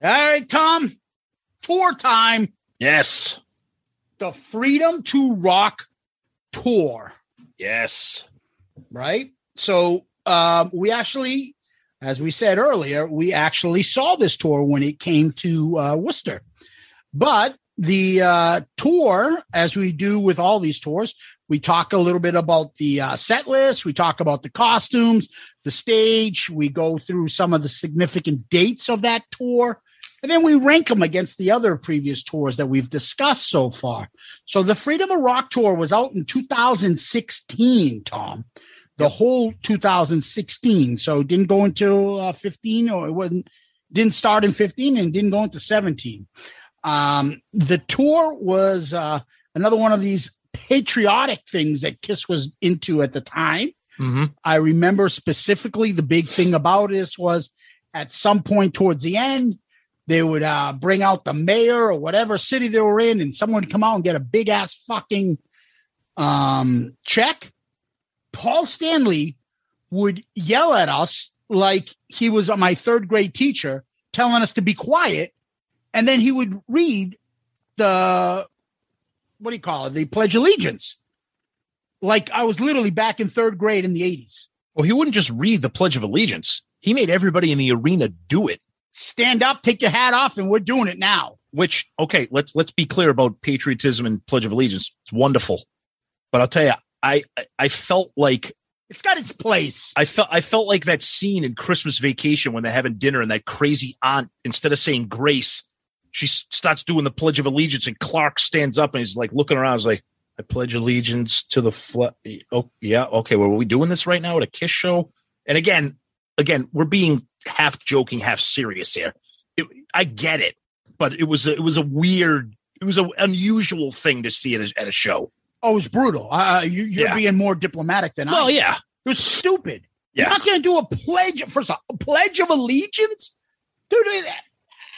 All right, Tom. Tour time. Yes. The Freedom to Rock tour. Yes. Right. So um, we actually, as we said earlier, we actually saw this tour when it came to uh, Worcester. But the uh, tour, as we do with all these tours, we talk a little bit about the uh, set list. We talk about the costumes, the stage. We go through some of the significant dates of that tour. And then we rank them against the other previous tours that we've discussed so far. So the Freedom of Rock tour was out in 2016, Tom. The yep. whole 2016. So it didn't go until uh, 15 or it wasn't didn't start in 15 and didn't go into 17. Um, the tour was uh, another one of these patriotic things that Kiss was into at the time. Mm-hmm. I remember specifically the big thing about this was at some point towards the end, they would uh, bring out the mayor or whatever city they were in, and someone would come out and get a big ass fucking um, check. Paul Stanley would yell at us like he was my third grade teacher, telling us to be quiet, and then he would read the what do you call it, the Pledge of Allegiance, like I was literally back in third grade in the eighties. Well, he wouldn't just read the Pledge of Allegiance; he made everybody in the arena do it stand up, take your hat off, and we're doing it now. Which okay, let's let's be clear about patriotism and Pledge of Allegiance. It's wonderful, but I'll tell you, I I felt like it's got its place. I felt I felt like that scene in Christmas Vacation when they're having dinner and that crazy aunt, instead of saying grace, she starts doing the Pledge of Allegiance, and Clark stands up and he's like looking around. He's like, "I pledge allegiance to the flag." Oh yeah, okay. Well, are we doing this right now at a Kiss show? And again, again, we're being half joking, half serious here. It, I get it, but it was a, it was a weird, it was an unusual thing to see at a, at a show. Oh, it was brutal. Uh, you, you're yeah. being more diplomatic than well, I. Well, yeah, it was stupid. Yeah. You're not going to do a pledge first a pledge of allegiance, dude.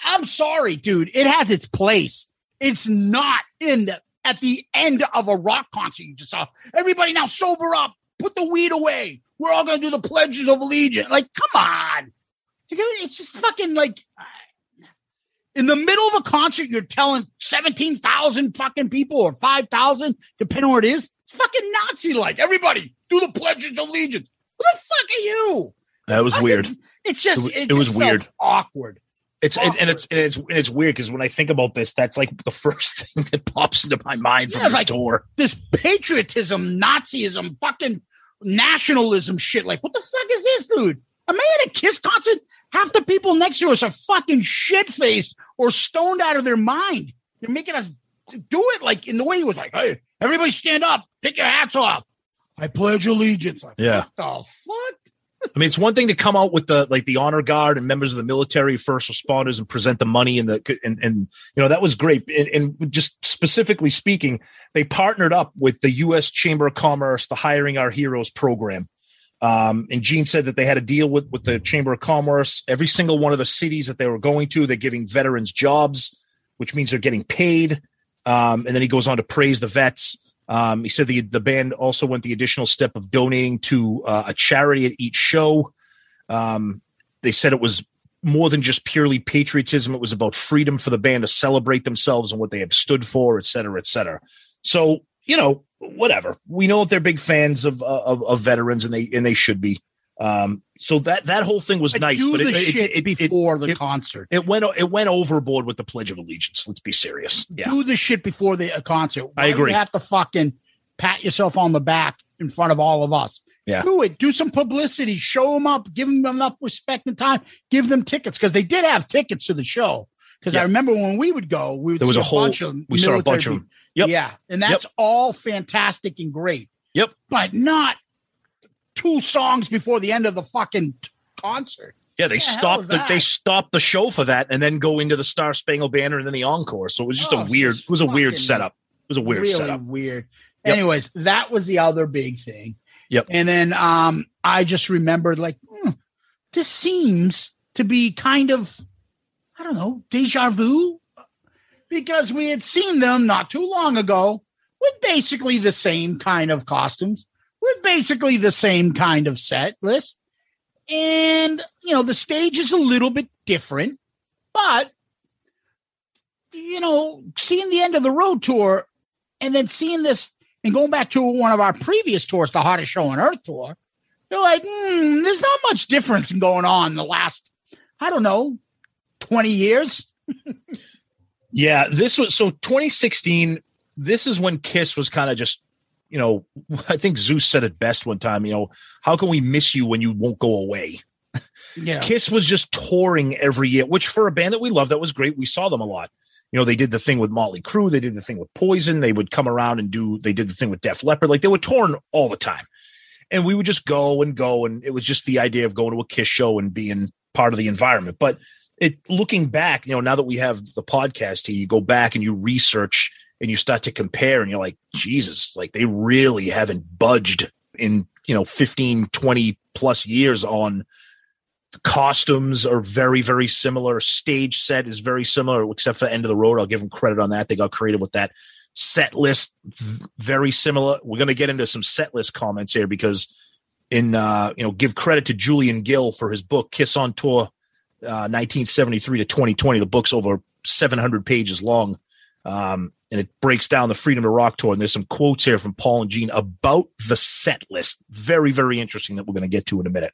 I'm sorry, dude. It has its place. It's not in the at the end of a rock concert. You just saw everybody now sober up, put the weed away. We're all going to do the pledges of allegiance. Like, come on. It's just fucking like in the middle of a concert, you're telling 17,000 fucking people or 5,000, depending on what it is. It's fucking Nazi like. Everybody do the Pledge of allegiance. Who the fuck are you? That was I weird. It's just, it, it, it was just weird. Awkward. It's it, and it's and it's and it's weird because when I think about this, that's like the first thing that pops into my mind from Yeah, this like, tour. This patriotism, Nazism, fucking nationalism shit. Like, what the fuck is this, dude? Am I at a Kiss concert? Half the people next to us are fucking shit faced or stoned out of their mind. You're making us do it like in the way he was like, hey, everybody stand up, take your hats off. I pledge allegiance. Like, Yeah. What the fuck? I mean, it's one thing to come out with the like the honor guard and members of the military, first responders, and present the money and the and and you know that was great. And, and just specifically speaking, they partnered up with the U.S. Chamber of Commerce, the Hiring Our Heroes program, Um, and Gene said that they had a deal with with the Chamber of Commerce. Every single one of the cities that they were going to, they're giving veterans jobs, which means they're getting paid. Um, and then he goes on to praise the vets. Um, he said the the band also went the additional step of donating to uh, a charity at each show. Um, they said it was more than just purely patriotism. It was about freedom for the band to celebrate themselves and what they have stood for, et cetera, et cetera. So you know, whatever. We know that they're big fans of of, of veterans, and they and they should be. Um, so that that whole thing was But nice, but it, it- it- before the concert. It went it went overboard with the Pledge of Allegiance. Let's be serious. Yeah, Do the shit before the a concert. Why I agree. You have to fucking pat yourself on the back in front of all of us. Yeah. Do it. Do some publicity. Show them up. Give them enough respect and time. Give them tickets because they did have tickets to the show. Because I remember when we would go, we would There was see a whole- bunch of we saw a bunch of. Yep. Yeah, and that's all fantastic and great. Yep. But not two songs before the end of the fucking concert. yeah. They The stopped the, they stopped the show for that, and then go into the Star Spangled Banner and then the encore. So it was just Oh, a weird. It was a weird setup. It was a weird really setup. Weird. Yep. Anyways, that was the other big thing. Yep. And then um, I just remembered like hmm, this seems to be kind of I don't know deja vu? Because we had seen them not too long ago with basically the same kind of costumes, with basically the same kind of set list, and you know the stage is a little bit different, but you know, seeing the end of the road tour and then seeing this and going back to one of our previous tours, the hottest show on earth tour, you're like, hmm, there's not much difference going on the last, I don't know, 20 years. Yeah, this was so 2016. This is when Kiss was kind of just, you know, I think Zeus said it best one time. You know, how can we miss you when you won't go away? Yeah. Kiss was just touring every year, which for a band that we love, that was great. We saw them a lot. You know, they did the thing with Motley Crue, they did the thing with Poison, they would come around and do, they did the thing with Def Leppard. Like they were touring all the time. And we would just go and go. And it was just the idea of going to a Kiss show and being part of the environment. But it looking back, you know, now that we have the podcast here, you go back and you research and you start to compare and you're like, Jesus, like they really haven't budged in, you know, 15, 20 plus years on costumes are very, very similar. Stage set is very similar, except for the end of the road. I'll give them credit on that. They got creative with that. Set list, very similar. We're going to get into some set list comments here because in, uh, you know, give credit to Julian Gill for his book, Kiss on Tour, uh, 1973 to 2020. The book's over 700 pages long. Um, and it breaks down the Freedom to Rock tour. And there's some quotes here from Paul and Gene about the set list. Very, very interesting that we're going to get to in a minute.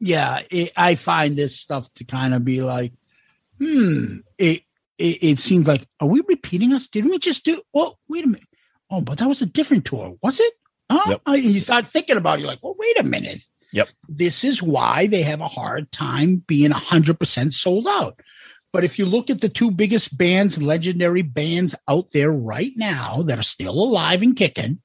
yeah, it, I find this stuff to kind of be like, hmm, it, it it seems like are we repeating us? Didn't we just do? Oh, wait a minute. Oh, but that was a different tour, was it? Huh? Uh, You start thinking about it, you're like, well, wait a minute. Yep. This is why they have a hard time being hundred percent sold out. But if you look at the two biggest bands, legendary bands out there right now that are still alive and kicking,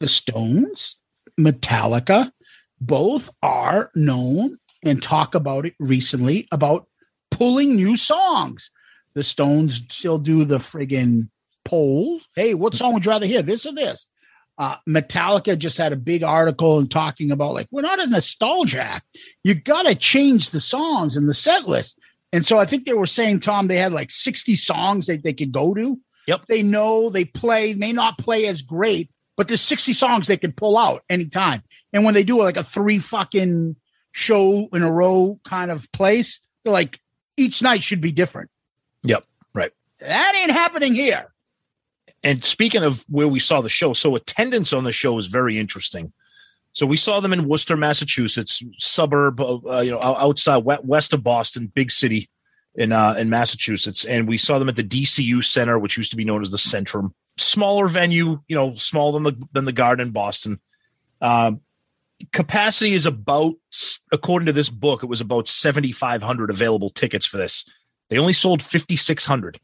the Stones, Metallica, both are known and talk about it recently about pulling new songs. The Stones still do the friggin' poll. Hey, what song would you rather hear? This or this? Uh, Metallica just had a big article and talking about like we're not a nostalgia act. You got to change the songs and the set list. And so I think they were saying, Tom, they had like 60 songs that they could go to. Yep. They know they play, may not play as great, but there's 60 songs they can pull out anytime. And when they do like a three fucking show in a row kind of place, they're like each night should be different. Yep. Right. That ain't happening here. And speaking of where we saw the show, so attendance on the show is very interesting. So we saw them in Worcester, Massachusetts, suburb of uh, you know outside west of Boston, big city in uh, in Massachusetts, and we saw them at the DCU Center, which used to be known as the Centrum, smaller venue, you know, smaller than the than the Garden in Boston. Um, capacity is about, according to this book, it was about seventy five hundred available tickets for this. They only sold fifty six hundred.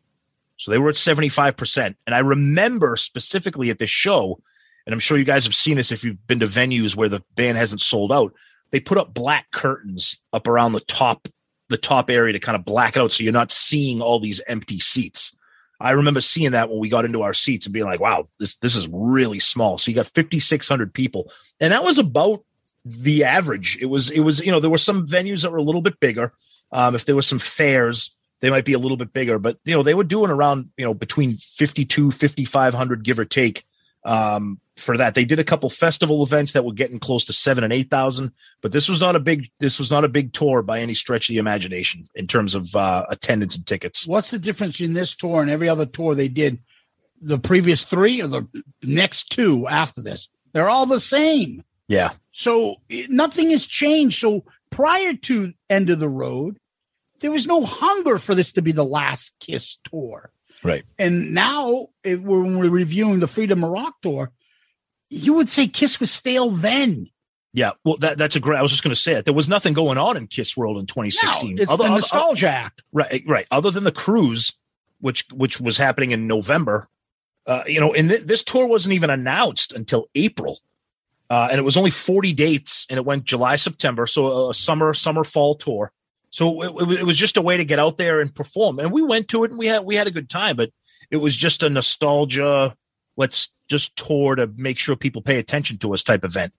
So they were at 75%. And I remember specifically at this show, and I'm sure you guys have seen this if you've been to venues where the band hasn't sold out, they put up black curtains up around the top, the top area to kind of black it out so you're not seeing all these empty seats. I remember seeing that when we got into our seats and being like, wow, this this is really small. So you got 5600 people. And that was about the average. It was it was, you know, there were some venues that were a little bit bigger. Um, if there were some fairs, they might be a little bit bigger, but you know, they were doing around, you know, between 52 5500 give or take um, for that. They did a couple festival events that were getting close to seven and eight thousand, but this was not a big this was not a big tour by any stretch of the imagination in terms of uh, attendance and tickets. What's the difference in this tour and every other tour they did? The previous three or the next two after this? They're all the same. Yeah. So nothing has changed. So prior to End of the Road, there was no hunger for this to be the last Kiss tour. Right. And now, if we're, when we're reviewing the Freedom of Rock tour, you would say Kiss was stale then. Yeah. Well, that, that's a great. I was just going to say it. There was nothing going on in Kiss World in 2016. No, it's the nostalgia act. Right. Right. Other than the cruise, which which was happening in November, uh, you know, and th- this tour wasn't even announced until April. Uh, and it was only 40 dates and it went July, September. So a summer, summer, fall tour. So it, it was- just a way to get out there and perform. And we went to it and we had, we had a good time, but it was just a nostalgia. Let's just tour to make sure people pay attention to us type event.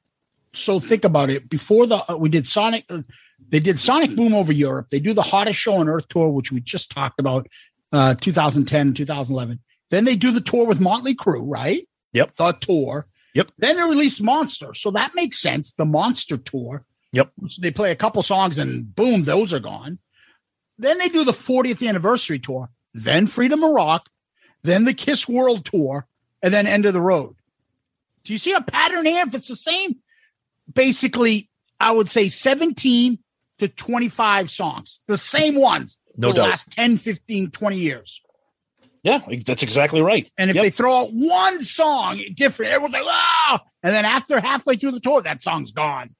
So think about it. Before the uh, we did Sonic, uh, they did Sonic Boom over Europe. They do the hottest show on earth tour, which we just talked about, uh, 2010, 2011. Then they do the tour with Motley Crue, right? Yep. The tour. Yep. Then they release Monster, so that makes sense. The Monster tour. Yep. So they play a couple songs and boom, those are gone. Then they do the 40th anniversary tour, then Freedom of Rock, then the Kiss World tour, and then End of the Road. Do you see a pattern here? If it's the same, basically, I would say 17 to 25 songs, the same ones No for the doubt. last 10, 15, 20 years. Yeah, that's exactly right. And if Yep. they throw out one song different, everyone's like, oh, and then after halfway through the tour, that song's gone.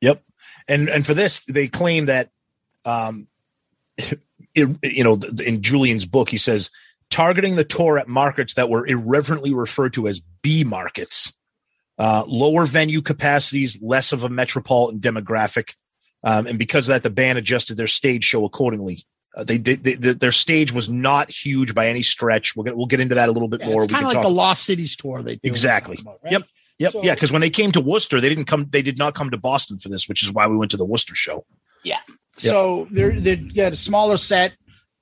Yep. And and for this, they claim that, um, it, you know, in Julian's book, he says targeting the tour at markets that were irreverently referred to as B markets, uh, lower venue capacities, less of a metropolitan demographic, um, and because of that, the band adjusted their stage show accordingly. Uh, they did they, they, their stage was not huge by any stretch. We're gonna we'll get into that a little bit Yeah, more. it's We kind can of like talk- the Lost Cities tour they do. Exactly. right? Yep. Yep. So- yeah. Because when they came to Worcester, they didn't come. They did not come to Boston for this, which is why we went to the Worcester show. Yeah. So they're they got a smaller set,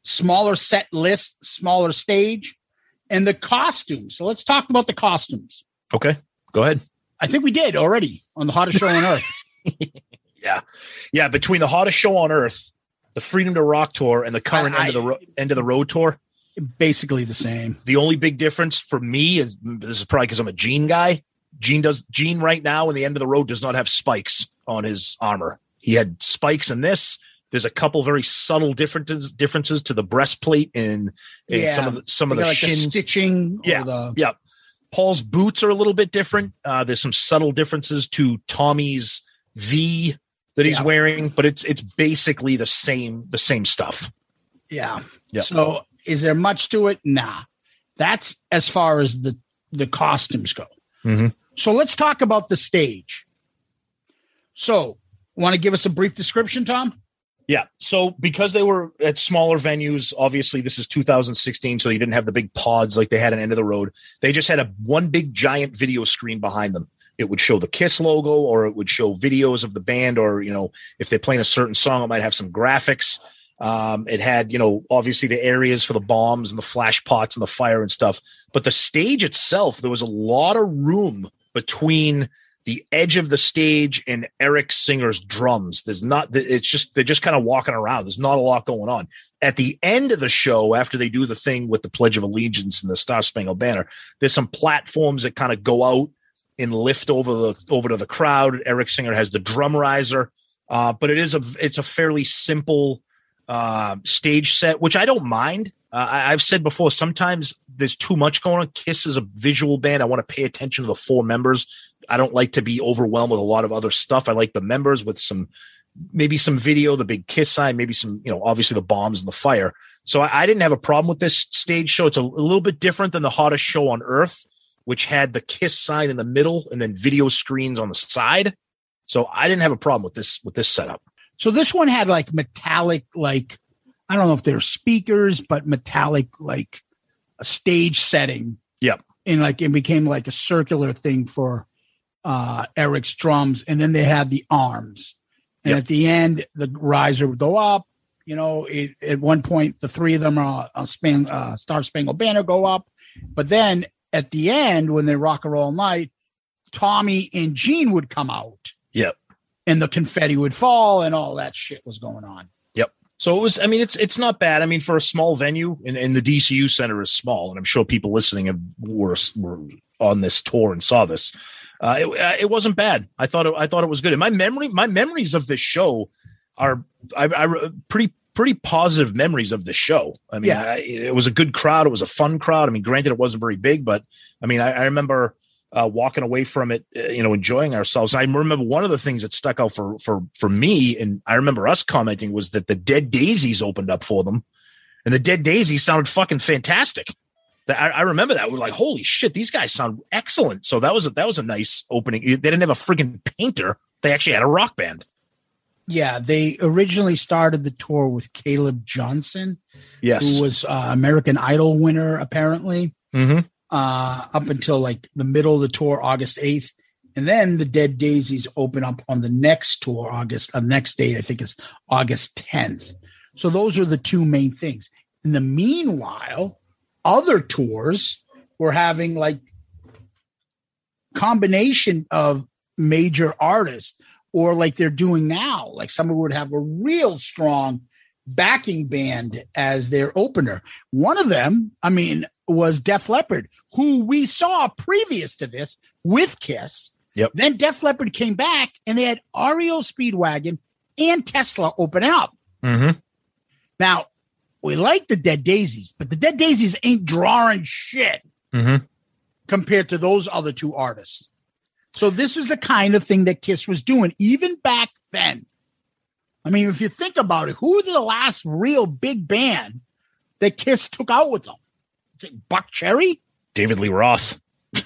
smaller set list, smaller stage, and the costumes. So let's talk about the costumes. Okay. Go ahead. I think we did already on the hottest show on earth. Yeah. Yeah. Between the hottest show on earth, the Freedom to Rock tour, and the current I- end of the ro- end of the road tour, Basically the same. the only big difference for me is this is probably because I'm a Gene guy. Gene does Gene right now in the end of the road does not have spikes on his armor. He had spikes in this. There's a couple very subtle differences differences to the breastplate and, and Yeah. some of the some of the like, the stitching. or Yeah, the- yeah. Paul's boots are a little bit different. Uh, there's some subtle differences to Tommy's V that he's Yeah. wearing, but it's it's basically the same the same stuff. Yeah. Yeah. So is there much to it? Nah. That's as far as the the costumes go. Mm-hmm. So let's talk about the stage. So, want to give us a brief description, Tom? Yeah. So because they were at smaller venues, obviously this is 2016, so they didn't have the big pods like they had at End of the Road. They just had a one big giant video screen behind them. It would show the Kiss logo, or it would show videos of the band, or you know, if they're playing a certain song, it might have some graphics. Um, it had, you know, obviously the areas for the bombs and the flash pots and the fire and stuff. But the stage itself, there was a lot of room between the edge of the stage and Eric Singer's drums. There's not, it's just, they're just kind of walking around. There's not a lot going on. At the end of the show, after they do the thing with the Pledge of Allegiance and the Star Spangled Banner, there's some platforms that kind of go out and lift over the, over to the crowd. Eric Singer has the drum riser. Uh, but it is a, it's a fairly simple, uh, stage set, which I don't mind. Uh, I, I've said before, sometimes there's too much going on. Kiss is a visual band. I want to pay attention to the four members. I don't like to be overwhelmed with a lot of other stuff. I like the members with some, maybe some video, the big kiss sign, maybe some, you know, obviously the bombs and the fire. So I, I didn't have a problem with this stage show. It's a, a little bit different than the hottest show on earth, which had the kiss sign in the middle and then video screens on the side. So I didn't have a problem with this, with this setup. So this one had like metallic, like I don't know if they're speakers, but metallic, like a stage setting Yep. and like it became like a circular thing for uh Eric's drums, and then they had the arms. And Yep. at the end, the riser would go up. You know, it, at one point, the three of them are on span, uh, Star Spangled Banner go up, but then at the end, when they rock and roll night, Tommy and Gene would come out, Yep. and the confetti would fall, and all that shit was going on. So it was. I mean, it's it's not bad. I mean, for a small venue, and, and the DCU Center is small, and I'm sure people listening have, were were on this tour and saw this. Uh, it, uh, it wasn't bad. I thought it, I thought it was good. And my memory, my memories of this show are I, I pretty pretty positive memories of the show. I mean, Yeah. I, it was a good crowd. It was a fun crowd. I mean, granted, it wasn't very big, but I mean, I, I remember uh, walking away from it, uh, you know, enjoying ourselves. I remember one of the things that stuck out for for for me, and I remember us commenting was that the Dead Daisies opened up for them, and the Dead Daisies sounded fucking fantastic. That I, I remember that we are like, holy shit, these guys sound excellent. So that was a, that was a nice opening. They didn't have a freaking painter; they actually had a rock band. Yeah, they originally started the tour with Caleb Johnson, Yes. who was uh, American Idol winner apparently. Mm-hmm. Uh, up until like the middle of the tour, August 8th. And then the Dead Daisies open up on the next tour, August, uh, next date, I think it's August 10th. So those are the two main things. In the meanwhile, other tours were having like combination of major artists or like they're doing now. Like someone would have a real strong backing band as their opener. One of them, I mean, was Def Leppard, who we saw previous to this with Kiss. Yep. Then Def Leppard came back and they had REO Speedwagon and Tesla open up. Mm-hmm. Now, we like the Dead Daisies, but the Dead Daisies ain't drawing shit Mm-hmm. compared to those other two artists. So this is the kind of thing that Kiss was doing even back then. I mean, if you think about it, who were the last real big band that Kiss took out with them? Buckcherry David Lee Roth.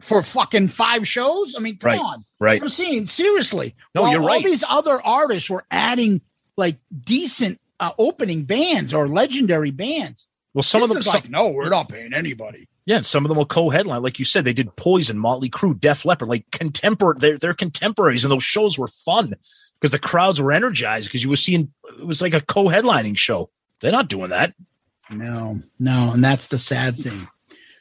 for fucking five shows? I mean, come Right, on. right. I'm saying seriously. No, While you're right. All these other artists were adding like decent uh, opening bands or legendary bands. Well, some Kiss of them, some, like, no, we're not paying anybody. yeah, and some of them will co-headline, like you said. They did Poison, Motley Crue, Def Leppard, like contemporary. They're, they're contemporaries, and those shows were fun because the crowds were energized because you were seeing it was like a co-headlining show. They're not doing that. No, no, and that's the sad thing.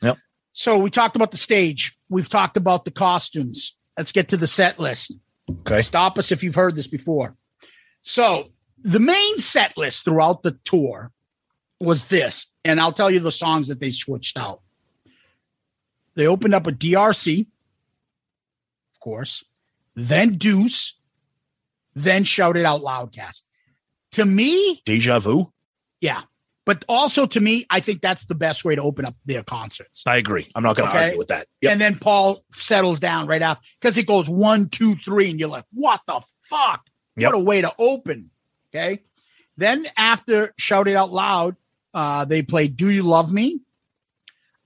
Yep. So we talked about the stage. We've talked about the costumes. Let's get to the set list. Okay. Stop us if you've heard this before. So the main set list throughout the tour was this, and I'll tell you the songs that they switched out. They opened up with DRC, of course, then Deuce, then Shout It Out Loudcast. To me, Deja vu. yeah. But also to me, I think that's the best way to open up their concerts. I agree. I'm not going to Okay. argue with that. And then Paul settles down right out because it goes one, two, three, and you're like, what the fuck? Yep. What a way to open. Okay. Then after Shout It Out Loud, uh, they played Do You Love Me?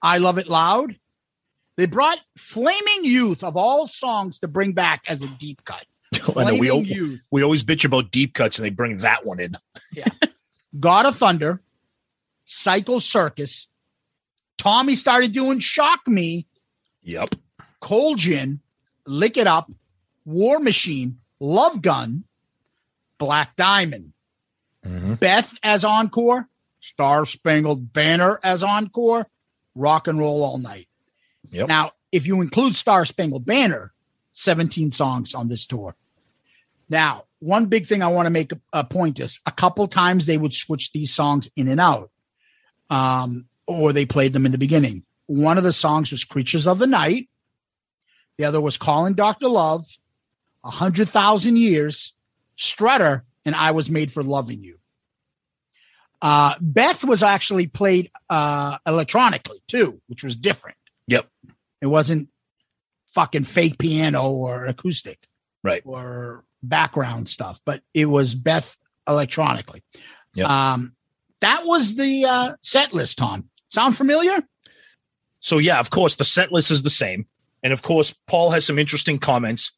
I Love It Loud. They brought Flaming Youth of all songs to bring back as a deep cut. We we always bitch about deep cuts, and they bring that one in. Yeah. God of Thunder, Psycho Circus. Tommy started doing Shock Me, Yep. Cold Gin, Lick It Up, War Machine, Love Gun, Black Diamond, mm-hmm. Beth as encore, Star Spangled Banner as encore, Rock and Roll All Night. Yep. Now, if you include Star Spangled Banner, 17 songs on this tour. Now, one big thing I want to make a, a point is a couple times they would switch these songs in and out, um, or they played them in the beginning. One of the songs was Creatures of the Night. The other was Calling Dr. Love, A Hundred Thousand Years, Strutter, and I Was Made for Loving You. Uh, Beth was actually played uh, electronically too, which was different. Yep. It wasn't fucking fake piano or acoustic Right. or background stuff, but it was Beth electronically. Yep. Um, that was the uh, set list, Tom. Sound familiar? So yeah, of course, the set list is the same, and of course, Paul has some interesting comments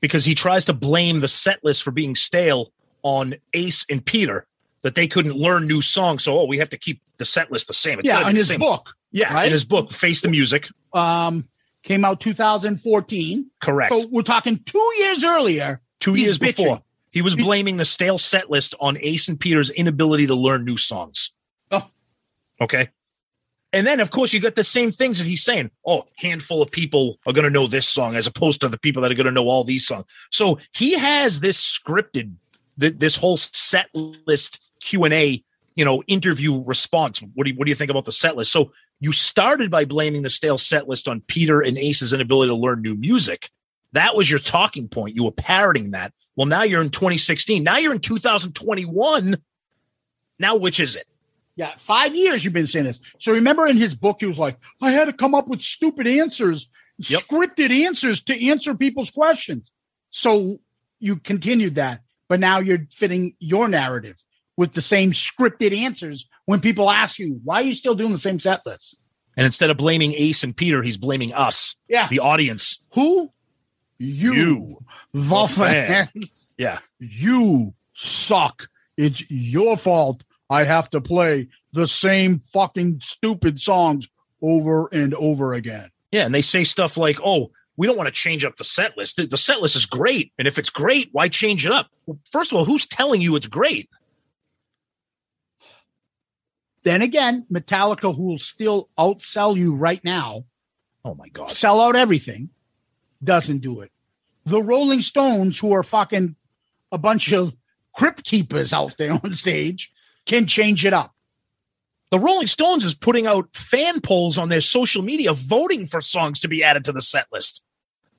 because he tries to blame the set list for being stale on Ace and Peter that they couldn't learn new songs. So oh, we have to keep the set list the same. It's yeah, in his same. book. Yeah, right? in his book, Face the Music. um, came out 2014. Correct. So we're talking two years earlier. Two years bitching. before, he was blaming the stale set list on Ace and Peter's inability to learn new songs. Oh. Okay. And then, of course, you got the same things that he's saying. Oh, handful of people are going to know this song as opposed to the people that are going to know all these songs. So he has this scripted, th- this whole set list Q and A, you know, interview response. What do you, what do you think about the set list? So you started by blaming the stale set list on Peter and Ace's inability to learn new music. That was your talking point. You were parroting that. Well, now you're in 2016. Now you're in 2021. Now, which is it? Yeah, five years you've been saying this. So remember in his book, he was like, I had to come up with stupid answers, scripted answers to answer people's questions. So you continued that, but now you're fitting your narrative with the same scripted answers when people ask you, why are you still doing the same set list? And instead of blaming Ace and Peter, he's blaming us, Yeah. the audience. Who? You. You. The fan. fans. Yeah. You suck. It's your fault. I have to play the same fucking stupid songs over and over again. Yeah. And they say stuff like, oh, we don't want to change up the set list. The, the set list is great. And if it's great, why change it up? Well, first of all, who's telling you it's great? Then again, Metallica, who will still outsell you right now, Oh my God. sell out everything, doesn't do it. The Rolling Stones, who are fucking a bunch of crypt keepers out there on stage, can change it up. The Rolling Stones is putting out fan polls on their social media voting for songs to be added to the set list.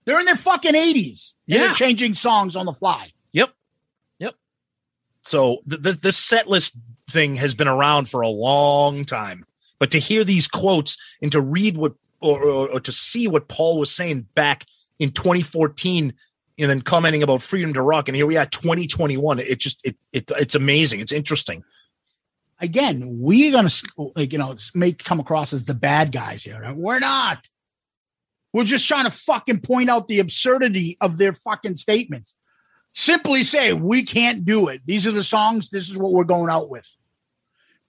They're in their fucking 80s. and Yeah. They're changing songs on the fly. Yep. Yep. So th- th- this set list thing has been around for a long time. But to hear these quotes and to read what or, or, or to see what Paul was saying back in 2014 and then commenting about freedom to rock and here we are 2021 it just it, it it's amazing it's interesting Again, we're gonna you know make come across as the bad guys here. right? We're not. We're just trying to fucking point out the absurdity of their fucking statements. Simply say we can't do it. These are the songs. This is what we're going out with.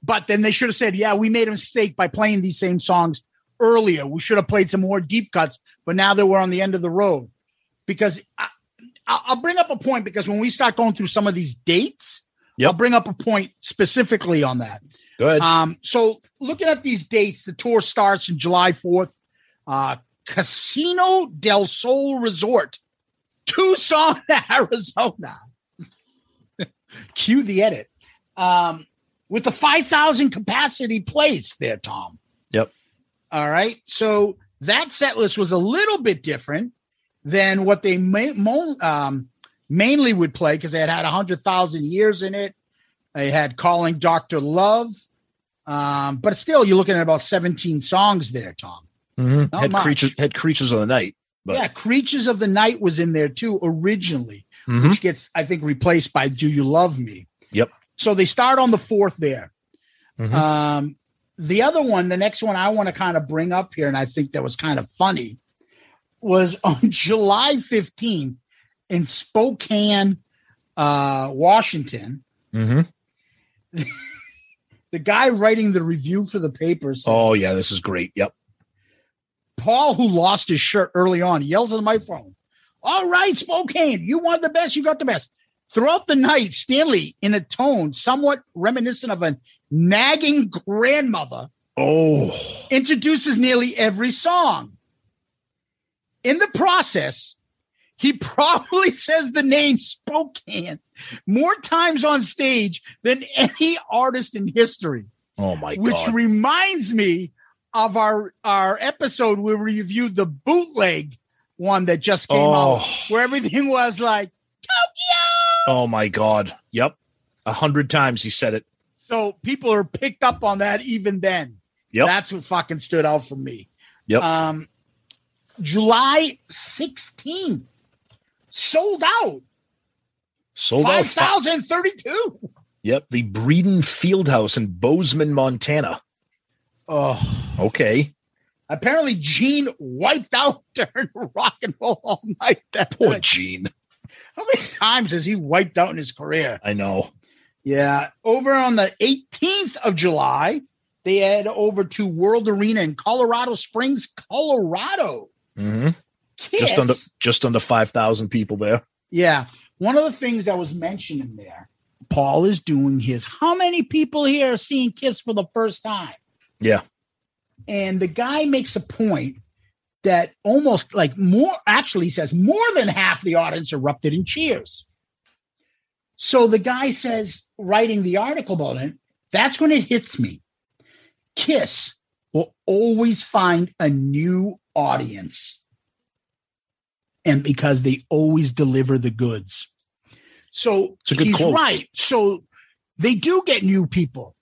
But then they should have said, "Yeah, we made a mistake by playing these same songs earlier. We should have played some more deep cuts." But now that we're on the end of the road, because I, I- I'll bring up a point because when we start going through some of these dates, I'll bring up a point specifically on that. Good. Um, so looking at these dates, the tour starts in July 4th. Uh, Casino del Sol Resort, Tucson, Arizona. Cue the edit. Um, with the 5,000 capacity place there, Tom. All right. So that set list was a little bit different than what they um, mainly would play because they had had 100,000 years in it. They had Calling Dr. Love. Um, but still, you're looking at about 17 songs there, Tom. Not had creatures had creatures of the night but yeah, Creatures of the Night was in there too originally, Mhm. which gets, I think, replaced by Do You Love Me? yep So they start on the fourth there. Mhm. Um, the other one, the next one I want to kind of bring up here, and I think that was kind of funny, was on July 15th in Spokane, uh, Washington. mm-hmm. The guy writing the review for the paper said, oh yeah this is great yep Paul, who lost his shirt early on, yells at the microphone, All right, Spokane, you want the best, you got the best. Throughout the night, Stanley, in a tone somewhat reminiscent of a nagging grandmother, oh introduces nearly every song. In the process, he probably says the name Spokane more times on stage than any artist in history oh my god. which reminds me of our our episode where we reviewed the bootleg one that just came Oh. out where everything was like Tokyo. oh my god yep a hundred times he said it so people are picked up on that even then Yep. that's what fucking stood out for me Yep. um july 16th sold out sold out fi- 5032 Yep, the Breeden Fieldhouse in Bozeman, Montana. oh Okay. apparently gene wiped out during rock and roll all night that Poor night. Gene. how many times has he wiped out in his career I know. Yeah. Over on the 18th of July, They head over to World Arena in Colorado Springs, Colorado. hmm Just under just under five thousand people there. yeah. One of the things that was mentioned in there, Paul is doing his. How many people here are seeing Kiss for the first time? Yeah. And the guy makes a point that almost like more, actually, says more than half the audience erupted in cheers. So the guy says, writing the article about it, that's when it hits me. Kiss will always find a new audience. And because they always deliver the goods. So It's a good he's quote. right. So they do get new people.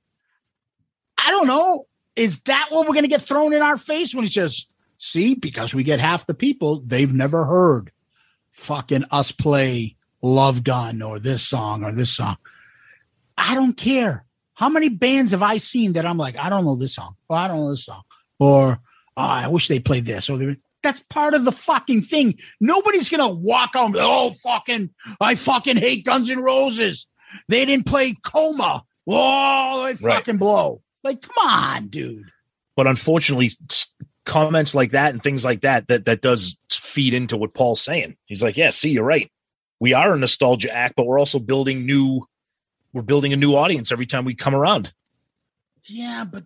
I don't know. Is that what we're going to get thrown in our face when he says, see, because we get half the people, they've never heard fucking us play Love Gun or this song or this song. I don't care. How many bands have I seen that I'm like, I don't know this song, or I don't know this song, or oh, I wish they played this, or they, that's part of the fucking thing. Nobody's gonna walk on. Oh, fucking, I fucking hate Guns N' Roses. They didn't play Coma. Oh, they Right. fucking blow. Like, come on, dude. But unfortunately, comments like that and things like that that that does feed into what Paul's saying. He's like, "Yeah, see, you're right. We are a nostalgia act, but we're also building new. We're building a new audience every time we come around." Yeah, but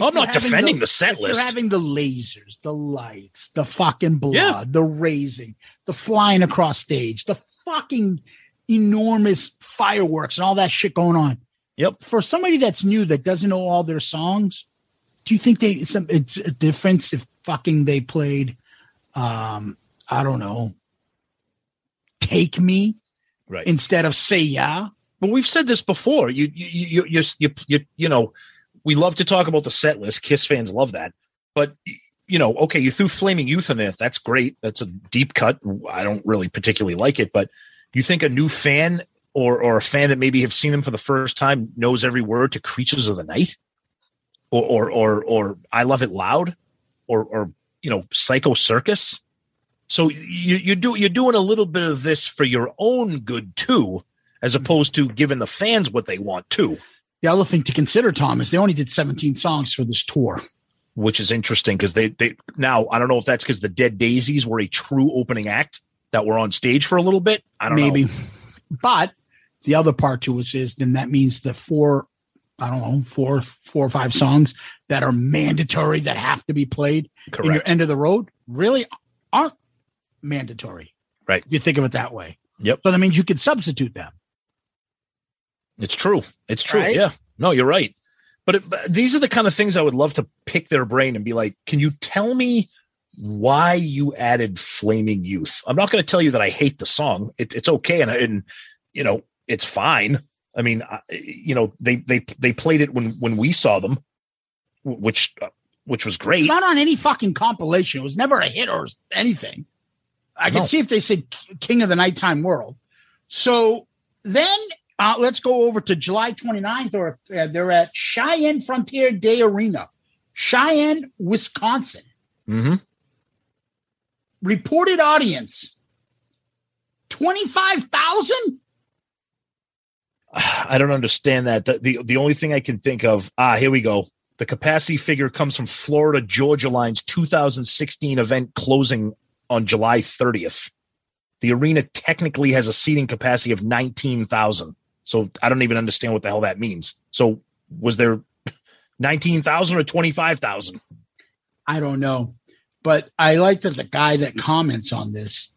I'm not defending the, set list. You're having the lasers, the lights, the fucking blood, Yeah. the raising, the flying across stage, the fucking enormous fireworks and all that shit going on. Yep. For somebody that's new that doesn't know all their songs, do you think they it's a, it's a difference if fucking they played um I don't know Take Me right. instead of Say Yeah? but we've said this before. You you you you you you, you know, we love to talk about the set list. Kiss fans love that. But you know, okay, you threw Flaming Youth in there. That's great. That's a deep cut. I don't really particularly like it, but you think a new fan or or a fan that maybe have seen them for the first time knows every word to Creatures of the Night? Or or or or I Love It Loud or or you know, Psycho Circus? So you you do you're doing a little bit of this for your own good too, as mm-hmm. opposed to giving the fans what they want too, The other thing to consider, Tom, is they only did 17 songs for this tour. which is interesting because they they now I don't know if that's because the Dead Daisies were a true opening act that were on stage for a little bit. I don't maybe. know. But the other part to us is then that means the four, I don't know, four, four or five songs that are mandatory that have to be played in your end of the road really aren't mandatory. Right. If you think of it that way. Yep. So that means you could substitute them. It's true. It's true. Right? Yeah. No, you're right. But, it, but these are the kind of things I would love to pick their brain and be like, can you tell me why you added Flaming Youth? I'm not going to tell you that I hate the song. It, it's okay. And, and, you know, it's fine. I mean, I, you know, they, they, they played it when, when we saw them, which, uh, which was great. It's not on any fucking compilation. It was never a hit or anything. I can No. see if they said King of the Nighttime World. So then uh, let's go over to July 29th, or uh, they're at Cheyenne Frontier Day Arena, Cheyenne, Wisconsin. Mm-hmm. Reported audience 25,000? I don't understand that. The, the the only thing I can think of, ah, here we go. The capacity figure comes from Florida Georgia Line's 2016 event closing on July 30th. The arena technically has a seating capacity of 19,000. So I don't even understand what the hell that means. So was there 19,000 or 25,000? I don't know. But I like that the guy that comments on this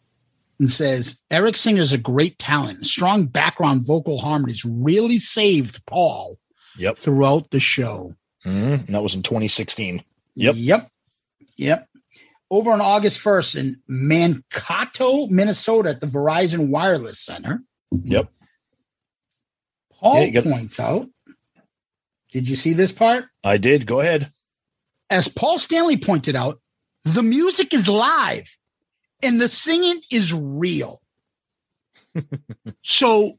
and says Eric Singer is a great talent. Strong background vocal harmonies really saved Paul Yep. throughout the show. Mhm. That was in 2016. Yep. Yep. Yep. Over on August 1st in Mankato, Minnesota at the Verizon Wireless Center. Yep. Paul Yeah, points out. Did you see this part? I did. Go ahead. As Paul Stanley pointed out, the music is live and the singing is real. so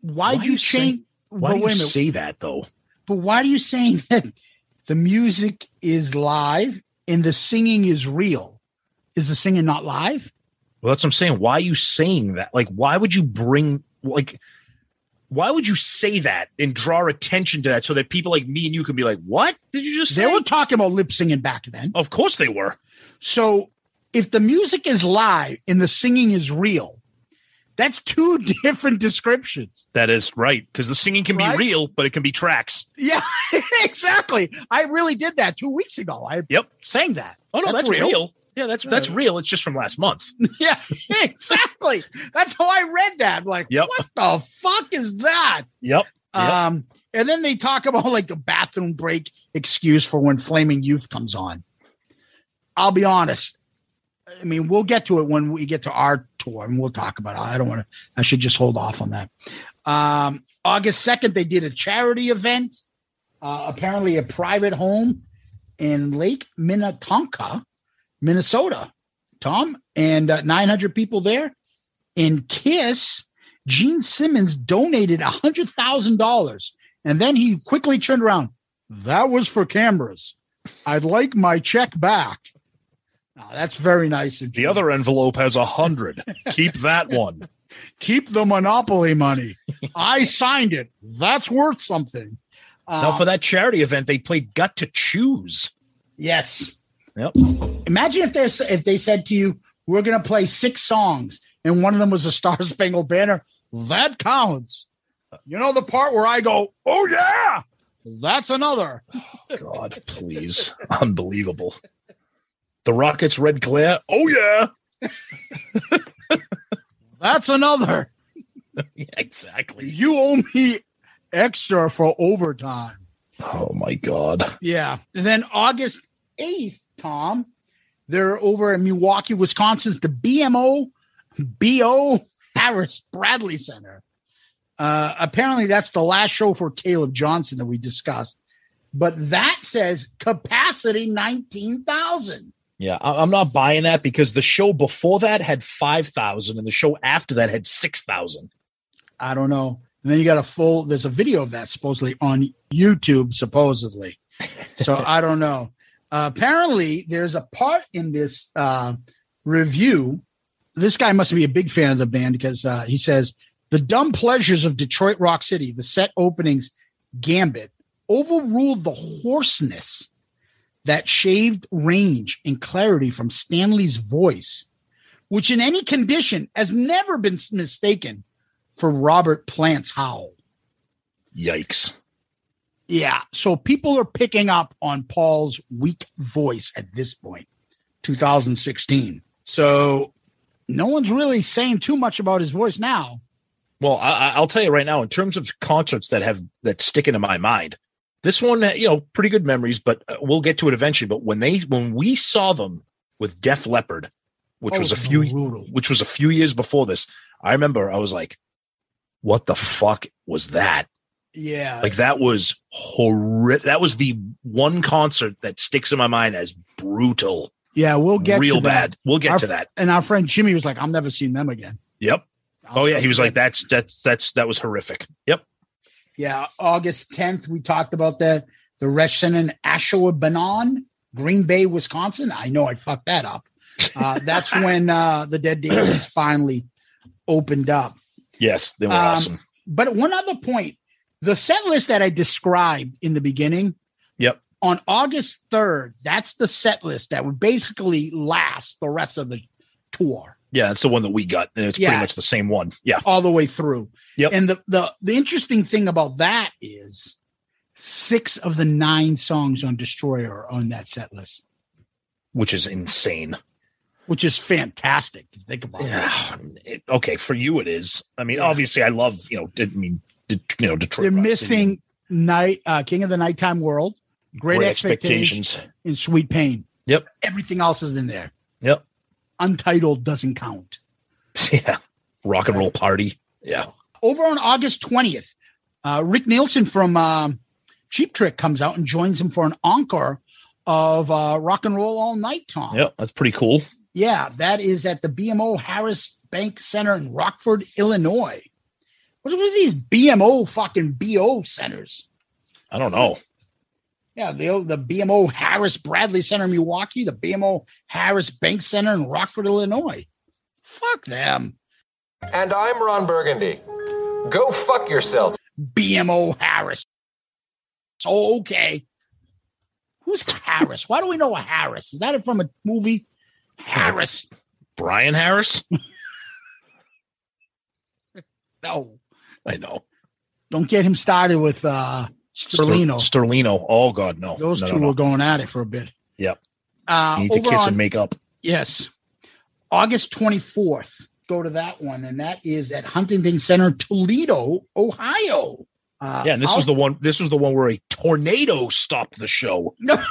why'd Why you you change? Why do you wait a minute. say that though? But why are you saying that the music is live and the singing is real? Is the singing not live? Well, that's what I'm saying. Why are you saying that? Like, why would you bring like Why would you say that and draw attention to that so that people like me and you can be like, "What did you just say? They were talking about lip singing back then. of course they were. So if the music is live and the singing is real, that's two different descriptions. That is right because the singing can Right? be real, but it can be tracks. Yeah, exactly. I really did that two weeks ago. I Yep. sang that. Oh no, that's, real. Yeah, that's that's real. It's just from last month. Yeah, exactly. That's how I read that. Like, Yep. what the fuck is that? Yep. Yep. Um, and then they talk about like the bathroom break excuse for when Flaming Youth comes on. I'll be honest. I mean, we'll get to it when we get to our tour and we'll talk about it. I don't want to, I should just hold off on that. Um, August 2nd, they did a charity event, uh, apparently a private home in Lake Minnetonka, Minnesota. Tom, and uh, 900 people there. In Kiss, Gene Simmons donated $100,000. And then he quickly turned around. That was for cameras. I'd like my check back. Now, that's very nice of The other envelope has a hundred. Keep that one. Keep the monopoly money. I signed it. That's worth something. now Um, for that charity event, they played "Got to Choose." Yes. Yep. Imagine if there's if they said to you, "We're going to play six songs," and one of them was a Star Spangled Banner. That counts. You know the part where I go, "Oh yeah," that's another. God, please, unbelievable. The Rockets' red glare. Oh yeah. That's another. Yeah, exactly. You owe me extra for overtime. Oh my God. Yeah. And then August 8th, Tom, they're over in Milwaukee, Wisconsin's the BMO BO Harris Bradley Center. Uh, apparently, that's the last show for Caleb Johnson that we discussed. But that says capacity 19,000. Yeah, I'm not buying that because the show before that had five thousand, and the show after that had six thousand. I don't know. And then you got a full, there's a video of that supposedly on YouTube, supposedly. So I don't know. Uh, apparently, there's a part in this uh, review. This guy must be a big fan of the band because uh, he says the dumb pleasures of Detroit Rock City, the set openings gambit, overruled the hoarseness, that shaved range and clarity from Stanley's voice, which in any condition has never been mistaken for Robert Plant's howl. Yikes. Yeah. So people are picking up on Paul's weak voice at this point, 2016. So no one's really saying too much about his voice now. Well, I, I- I'll tell you right now, in terms of concerts that have that stick into my mind, this one, you know, pretty good memories, but uh, we'll get to it eventually. But when they when we saw them with Def Leppard, which Oh, was a few brutal. which was a few years before this, I remember I was like, "What the fuck was that?" Yeah. Like that was horrific. That was the one concert that sticks in my mind as brutal. Yeah, we'll get real to that. bad. We'll get Our to that. And our friend Jimmy was like, I'm never seeing them again. Yep. Oh yeah, he was like, "That's that's that's that was horrific." Yep. Yeah, August 10th, we talked about that. The Reschen and Ashwaubenon, Green Bay, Wisconsin. I know I fucked that up. Uh, that's when uh, the Dead Daisies finally opened up. Yes, they were Um, awesome. But one other point the set list that I described in the beginning Yep. on August 3rd, that's the set list that would basically last the rest of the tour Yeah, it's the one that we got, and it's Yeah. pretty much the same one. Yeah. all the way through. Yep. And the, the the interesting thing about that is six of the nine songs on Destroyer are on that set list, Which is insane. which is fantastic. you Think about. Yeah. It- okay, for you it is. I mean, Yeah. obviously, I love you know. I mean, you know, Detroit. They're Rock City. missing night uh, King of the Nighttime World, Great, Great expectations, Expectations. and Sweet Pain. Yep. Everything else is in there. Untitled doesn't count. Yeah. Rock and roll party. Yeah. over on August 20th, uh, Rick Nielsen from um, Cheap Trick comes out and joins him for an encore of uh, Rock and Roll All Night, Tom. Yeah, That's pretty cool. Yeah, that is at the BMO Harris Bank Center in Rockford, Illinois. What are these BMO fucking BO centers? I don't know. Yeah, the, the BMO Harris Bradley Center in Milwaukee, the BMO Harris Bank Center in Rockford, Illinois. Fuck them. And I'm Ron Burgundy. Go fuck yourself. BMO Harris. So okay. Who's Harris? Why do we know a Harris? Is that from a movie? Harris. Brian Harris. No, I know. don't get him started with uh Sterlino. Sterlino. Oh God, no. Those No, two no, no. were going at it for a bit. Yep. Uh, You need to kiss on- and make up. Yes. August 24th. Go to that one, and that is at Huntington Center, Toledo, Ohio. Uh, Yeah, and this I'll- was the one. This was the one where a tornado stopped the show. No.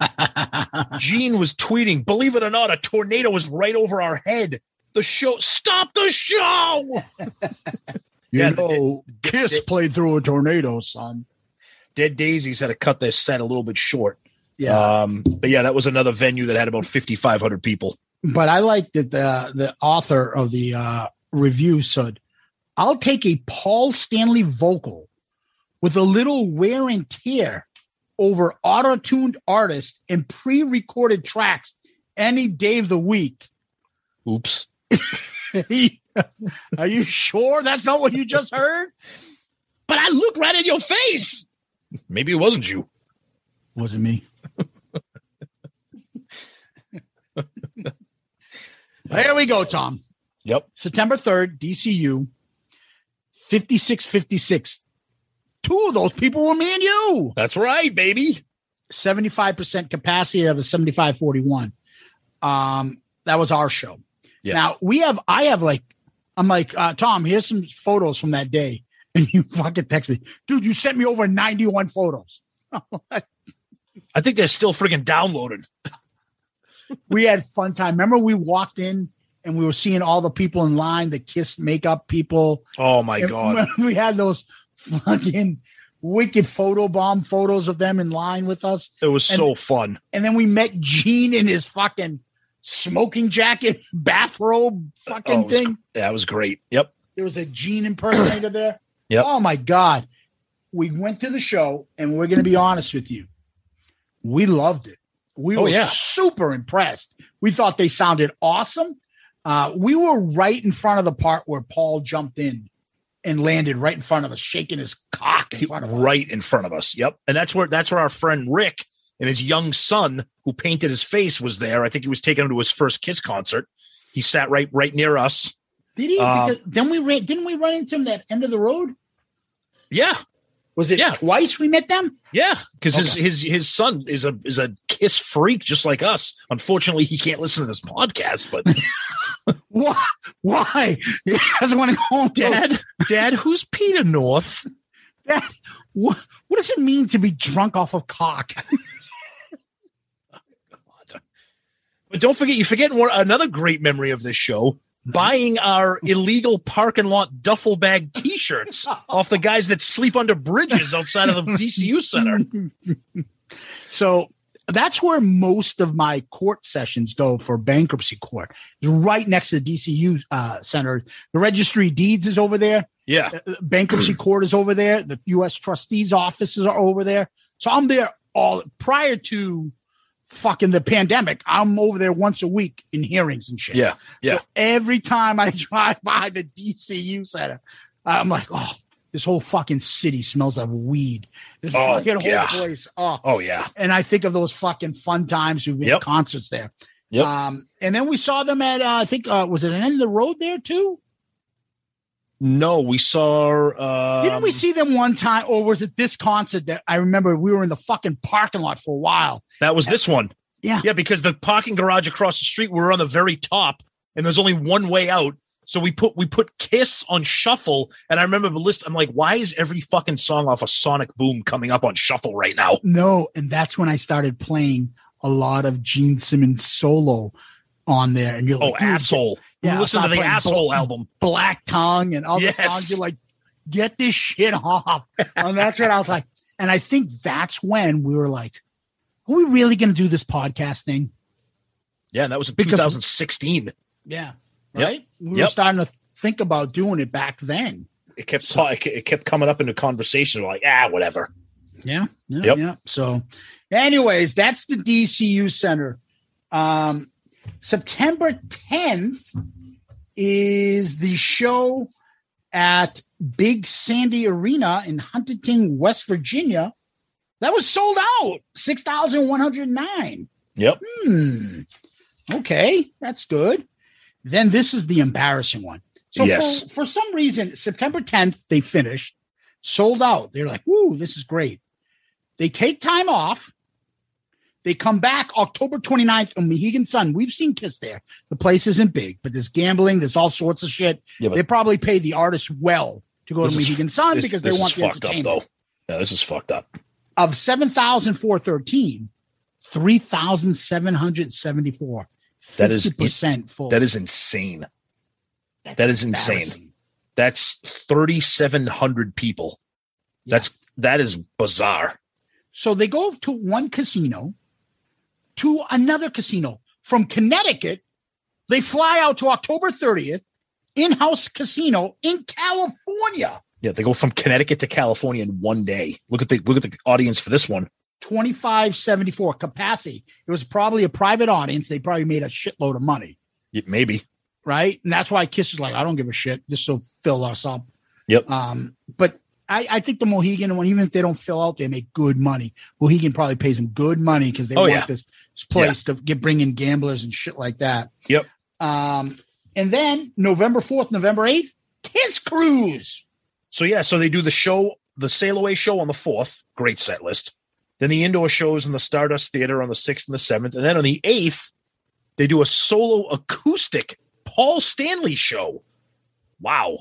Gene was tweeting, "Believe it or not, a tornado was right over our head. The show, stop the show!" You Yeah, know, Kiss played through a tornado, son. Dead Daisies had to cut their set a little bit short. Yeah. Um, but yeah, that was another venue that had about fifty five hundred people. But I like that the the author of the uh, review said, "I'll take a Paul Stanley vocal with a little wear and tear over auto-tuned artists and pre-recorded tracks any day of the week." Oops. Are you sure that's not what you just heard? But I look right in your face. Maybe it wasn't you. Wasn't me. there we go, Tom. Yep. September 3rd, DCU, 5656. Two of those people were me and you. That's right, baby. 75% capacity of a 7541. Um, that was our show. Yeah. Now we have, I have like, I'm like, uh, Tom, here's some photos from that day. And you fucking text me, dude, you sent me over 91 photos. I think they're still freaking downloaded. we had fun time. Remember we walked in and we were seeing all the people in line, the kiss makeup people. Oh my And god. We had those fucking wicked photo bomb photos of them in line with us. It was And- so fun. And then we met Gene in his fucking smoking jacket, bathrobe fucking Oh, was- thing. yeah, was great. Yep. There was a Gene impersonator there. Yep. Oh my God. We went to the show and we're going to be honest with you. We loved it. We Oh, were yeah. super impressed. We thought they sounded awesome. Uh, we were right in front of the part where Paul jumped in and landed right in front of us, shaking his cock in front of us. right in front of us. Yep. And that's where that's where our friend Rick and his young son, who painted his face, was there. I think he was taking him to his first Kiss concert. He sat right right near us. Did he? Um, then we ran, didn't we run into him that end of the road? Yeah. Was it Yeah. twice we met them? Yeah, because his Okay. his his son is a is a Kiss freak just like us. Unfortunately, he can't listen to this podcast. But Why? Why? He doesn't want to go home. Dad, Dad, who's Peter North? Dad, what, what does it mean to be drunk off of cock? But don't forget, you forget one another great memory of this show: buying our illegal parking lot duffel bag T-shirts off the guys that sleep under bridges outside of the DCU center. So that's where most of my court sessions go for bankruptcy court. Right next to the DCU uh, center. The registry deeds is over there. Yeah, Uh, bankruptcy court is over there. The U.S. trustees offices are over there. So I'm there all prior to fucking the pandemic. I'm over there once a week in hearings and shit. yeah, yeah. So every time I drive by the DCU center, I'm like, oh, this whole fucking city smells of weed. This Oh, fucking yeah. whole place. Oh, Oh yeah, and I think of those fucking fun times we had Yep. concerts there. Yep. Um, and then we saw them at uh, I think uh, was it an end of the road there too? No, we saw. Uh, Didn't we see them one time, or was it this concert that I remember we were in the fucking parking lot for a while? that was this one. Yeah. Yeah, because the parking garage across the street, we were on the very top, and there's only one way out. So we put we put Kiss on shuffle, and I remember the list. I'm like, why is every fucking song off of Sonic Boom coming up on shuffle right now? No, and that's when I started playing a lot of Gene Simmons solo on there. And you're Oh, like, oh asshole! Yeah, listen to the asshole album. Black Tongue and other Yes. songs. You're like, get this shit off. and that's what I was like. And I think that's when we were like, are we really going to do this podcast thing? Yeah, and that was in Because- 2016. Yeah. Yep. Right. We were Yep. starting to think about doing it back then. It kept it it kept coming up in the conversation. We're like, ah, whatever. Yeah. Yeah. Yep. yeah. So, anyways, that's the DCU Center. Um, September 10th is the show at Big Sandy Arena in Huntington, West Virginia. That was sold out, 6,109. Yep. Hmm. Okay, that's good. Then this is the embarrassing one. So Yes. for, for some reason, September 10th, they finished, sold out. They're like, woo, this is great. They take time off. They come back October 29th on Mohegan Sun. We've seen Kiss there. The place isn't big, but there's gambling, there's all sorts of shit. Yeah, they probably paid the artists well to go to This is- Mohegan Sun this- because they this want is the fucked up though. Yeah, this is fucked up. Of 7,413, 3,774. That is 50% full. That is insane. that is insane. That's 3,700 people. That's that is bizarre. So they go to one casino to another casino from Connecticut. They fly out to October 30th, in-house casino in California. Yeah, they go from Connecticut to California in one day. Look at the look at the audience for this one. 2574 capacity. It was probably a private audience. They probably made a shitload of money, Yeah, Maybe. right? And that's why Kiss is like, I don't give a shit. This will fill us up. Yep. Um, but I, I think the Mohegan one, even if they don't fill out, they make good money. Mohegan probably pays them good money because they Oh, want yeah. this, place to get bring in gamblers and shit like that. Yep. Um, and then November 4th, November 8th, Kiss Cruise. So yeah, so they do the show, the sail away show on the fourth, great set list. Then the indoor shows in the Stardust Theater on the sixth and the seventh, and then on the eighth, they do a solo acoustic Paul Stanley show. Wow.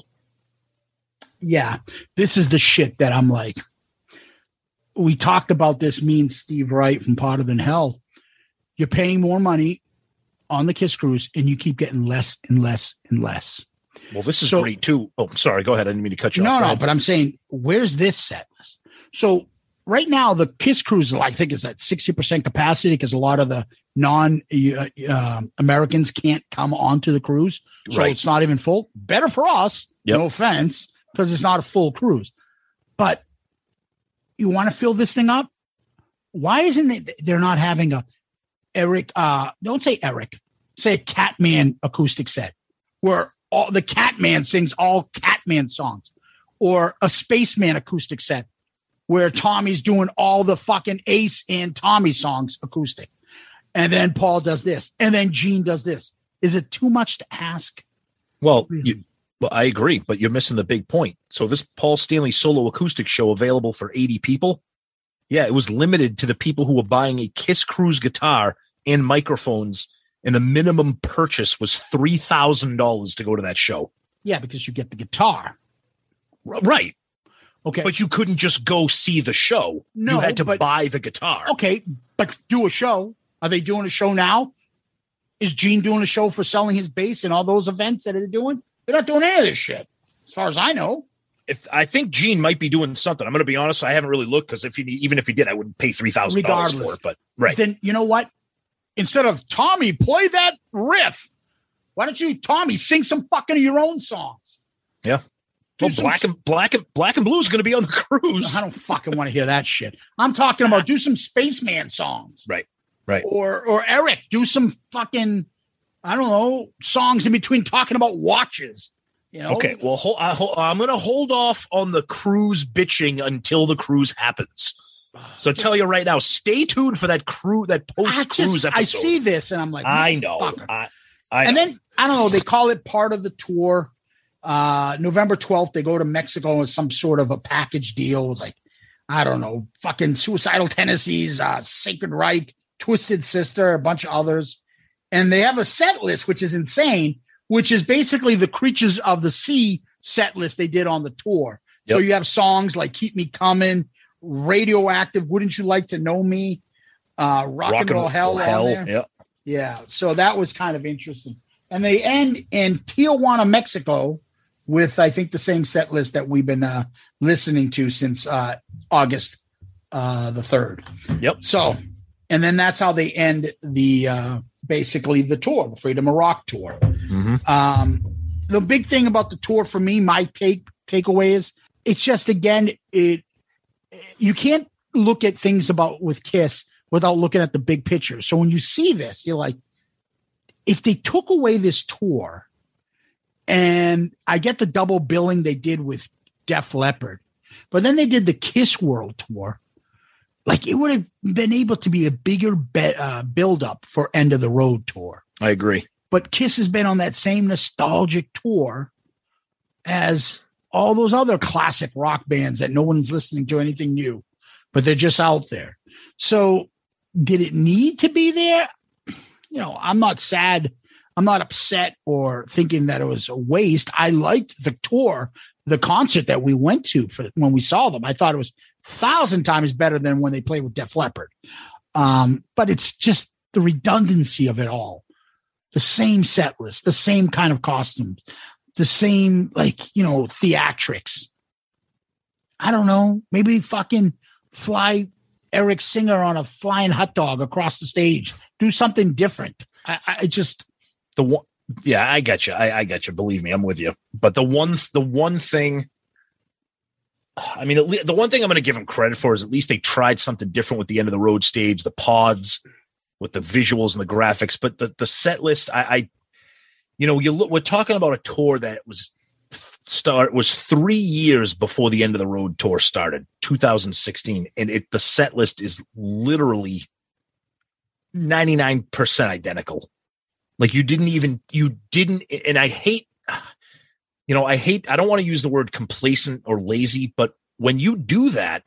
Yeah, this is the shit that I'm like. We talked about this, me and Steve Wright from Hotter Than Hell. You're paying more money on the Kiss Cruise, and you keep getting less and less and less. Well, this is So- great too. Oh, sorry. Go ahead. I didn't mean to cut you No, off. Go no, but I'm saying, where's this set list? So right now, the Kiss Cruise, I think, is at 60% capacity because a lot of the non uh, uh, Americans can't come onto the cruise. So Right. it's not even full. Better for us, Yep. no offense, because it's not a full cruise. But you want to fill this thing up? Why isn't it they're not having a Eric, uh, don't say Eric, say a Catman acoustic set where all the Catman sings all Catman songs or a Spaceman acoustic set where Tommy's doing all the fucking Ace and Tommy songs acoustic. And then Paul does this. And then Gene does this. Is it too much to ask? Well, you, well, I agree, but you're missing the big point. So this Paul Stanley solo acoustic show available for 80 people. Yeah, it was limited to the people who were buying a Kiss Cruise guitar and microphones, and the minimum purchase was three thousand dollars to go to that show. Yeah, because you get the guitar. Right. Okay. But you couldn't just go see the show. No, you had to but- buy the guitar. Okay, but do a show. Are they doing a show now? Is Gene doing a show for selling his bass and all those events that they're doing? They're not doing any of this shit, as far as I know. If I think Gene might be doing something, I'm going to be honest. I haven't really looked because if he, even if he did, I wouldn't pay three thousand dollars for it. But right, Then you know what? Instead of Tommy, play that riff. Why don't you, Tommy, sing some fucking of your own songs? yeah. Do Well, black and black and black and blue is going to be on the cruise. I don't fucking want to hear that shit. I'm talking about do some spaceman songs. Right, right. Or or Eric, do some fucking I don't know, songs in between talking about watches. You know? Okay, well, hold, I, hold, I'm going to hold off on the cruise bitching until the cruise happens. So I tell you right now, stay tuned for that crew, that post cruise episode. I see this and I'm like, I know. I, I and know. then I don't know, they call it part of the tour. Uh November 12th, they go to Mexico with some sort of a package deal. It was like, I don't know, fucking Suicidal Tendencies, uh Sacred Reich, Twisted Sister, a bunch of others. And they have a set list, which is insane, which is basically the creatures of the sea set list they did on the tour. So you have songs like Keep Me Coming, Radioactive, Wouldn't You Like to Know Me? Uh Rock, and Roll Hell, there. Yep. Yeah. So that was kind of interesting. And they end in Tijuana, Mexico, with I think the same set list that we've been uh, listening to since uh, August uh, the third. Yep. So, and then that's how they end the uh, basically the tour, the Freedom of Rock tour. Mhm. Um, the big thing about the tour for me, my take takeaway is it's just again it you can't look at things about with Kiss without looking at the big picture. So when you see this, you're like, if they took away this tour And I get the double billing they did with Def Leppard, but then they did the Kiss World Tour. Like it would have been able to be a bigger be- uh, build up for End of the Road Tour. I agree. But Kiss has been on that same nostalgic tour as all those other classic rock bands that no one's listening to anything new, but they're just out there. So, did it need to be there? You know, I'm not sad. I'm not upset or thinking that it was a waste. I liked the tour, the concert that we went to for when we saw them. I thought it was a thousand times better than when they played with Def Leppard. Um, but it's just the redundancy of it all. The same set list, the same kind of costumes, the same like you know theatrics. I don't know. Maybe fucking fly Eric Singer on a flying hot dog across the stage. Do something different. I, I just the one. Yeah, I got you. I, I get you. Believe me, I'm with you. But the one, the one thing. I mean, the one thing I'm going to give them credit for is at least they tried something different with the end of the road stage, the pods, with the visuals and the graphics. But the the set list, I, I you know, you look. We're talking about a tour that was start was three years before the end of the road tour started 2016 and it the set list is literally 99% identical like you didn't even you didn't and i hate you know i hate i don't want to use the word complacent or lazy but when you do that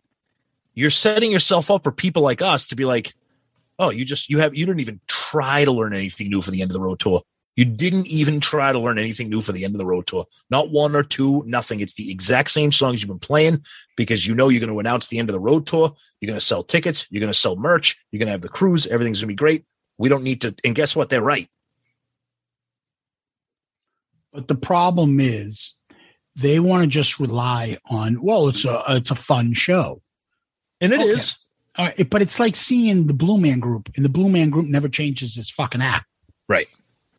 you're setting yourself up for people like us to be like oh you just you have you didn't even try to learn anything new for the end of the road tour you didn't even try to learn anything new for the end of the road tour. Not one or two, nothing. It's the exact same songs you've been playing because you know you're going to announce the end of the road tour. You're going to sell tickets. You're going to sell merch. You're going to have the cruise. Everything's going to be great. We don't need to. And guess what? They're right. But the problem is they want to just rely on, well, it's a, it's a fun show. And it okay. is. All right, but it's like seeing the Blue Man Group, and the Blue Man Group never changes its fucking act. Right.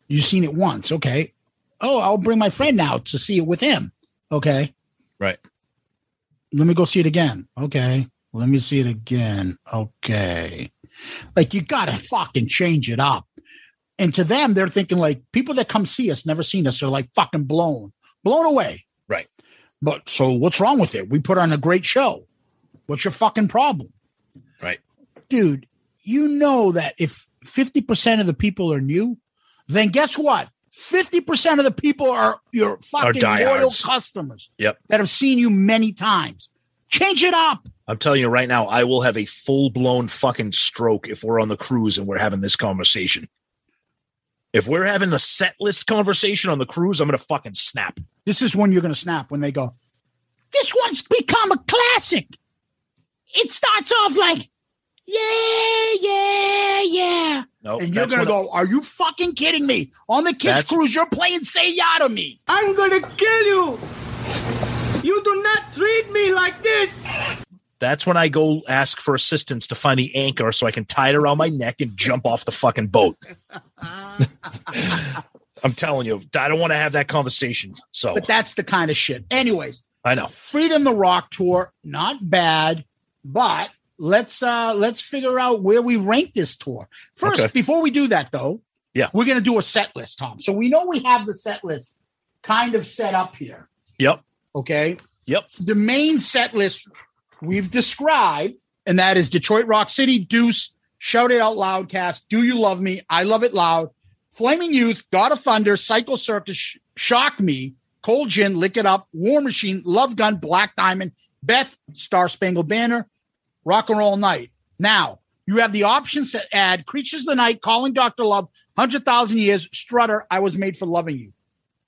You've seen it once. Okay. Oh, I'll bring my friend now to see it with him. Okay. Right. Let me go see it again. Okay. Let me see it again. Okay. Like you got to fucking change it up. And to them, they're thinking like people that come see us, never seen us, are like fucking blown, blown away. Right. But so what's wrong with it? We put on a great show. What's your fucking problem? Right. Dude, you know that if 50% of the people are new, then guess what? 50% of the people are your fucking loyal customers yep. that have seen you many times. Change it up. I'm telling you right now, I will have a full blown fucking stroke if we're on the cruise and we're having this conversation. If we're having the set list conversation on the cruise, I'm going to fucking snap. This is when you're going to snap when they go, This one's become a classic. It starts off like, yeah, yeah, yeah. Nope, and you're gonna go, Are you fucking kidding me? On the Kiss cruise, you're playing Say Ya to me. I'm gonna kill you. You do not treat me like this. That's when I go ask for assistance to find the anchor so I can tie it around my neck and jump off the fucking boat. I'm telling you, I don't want to have that conversation. So, but that's the kind of shit. Anyways, I know. Freedom the Rock Tour, not bad, but let's uh let's figure out where we rank this tour. First, okay. before we do that though, yeah, we're gonna do a set list, Tom. So we know we have the set list kind of set up here. Yep. Okay. Yep. The main set list we've described, and that is Detroit Rock City, Deuce, Shout It Out Loud cast, Do You Love Me? I Love It Loud, Flaming Youth, God of Thunder, Psycho Circus, Shock Me, Cold Gin, Lick It Up, War Machine, Love Gun, Black Diamond, Beth, Star Spangled Banner, Rock and Roll Night. Now, you have the options to add Creatures of the Night, Calling Dr. Love, 100,000 Years, Strutter, I Was Made for Loving You.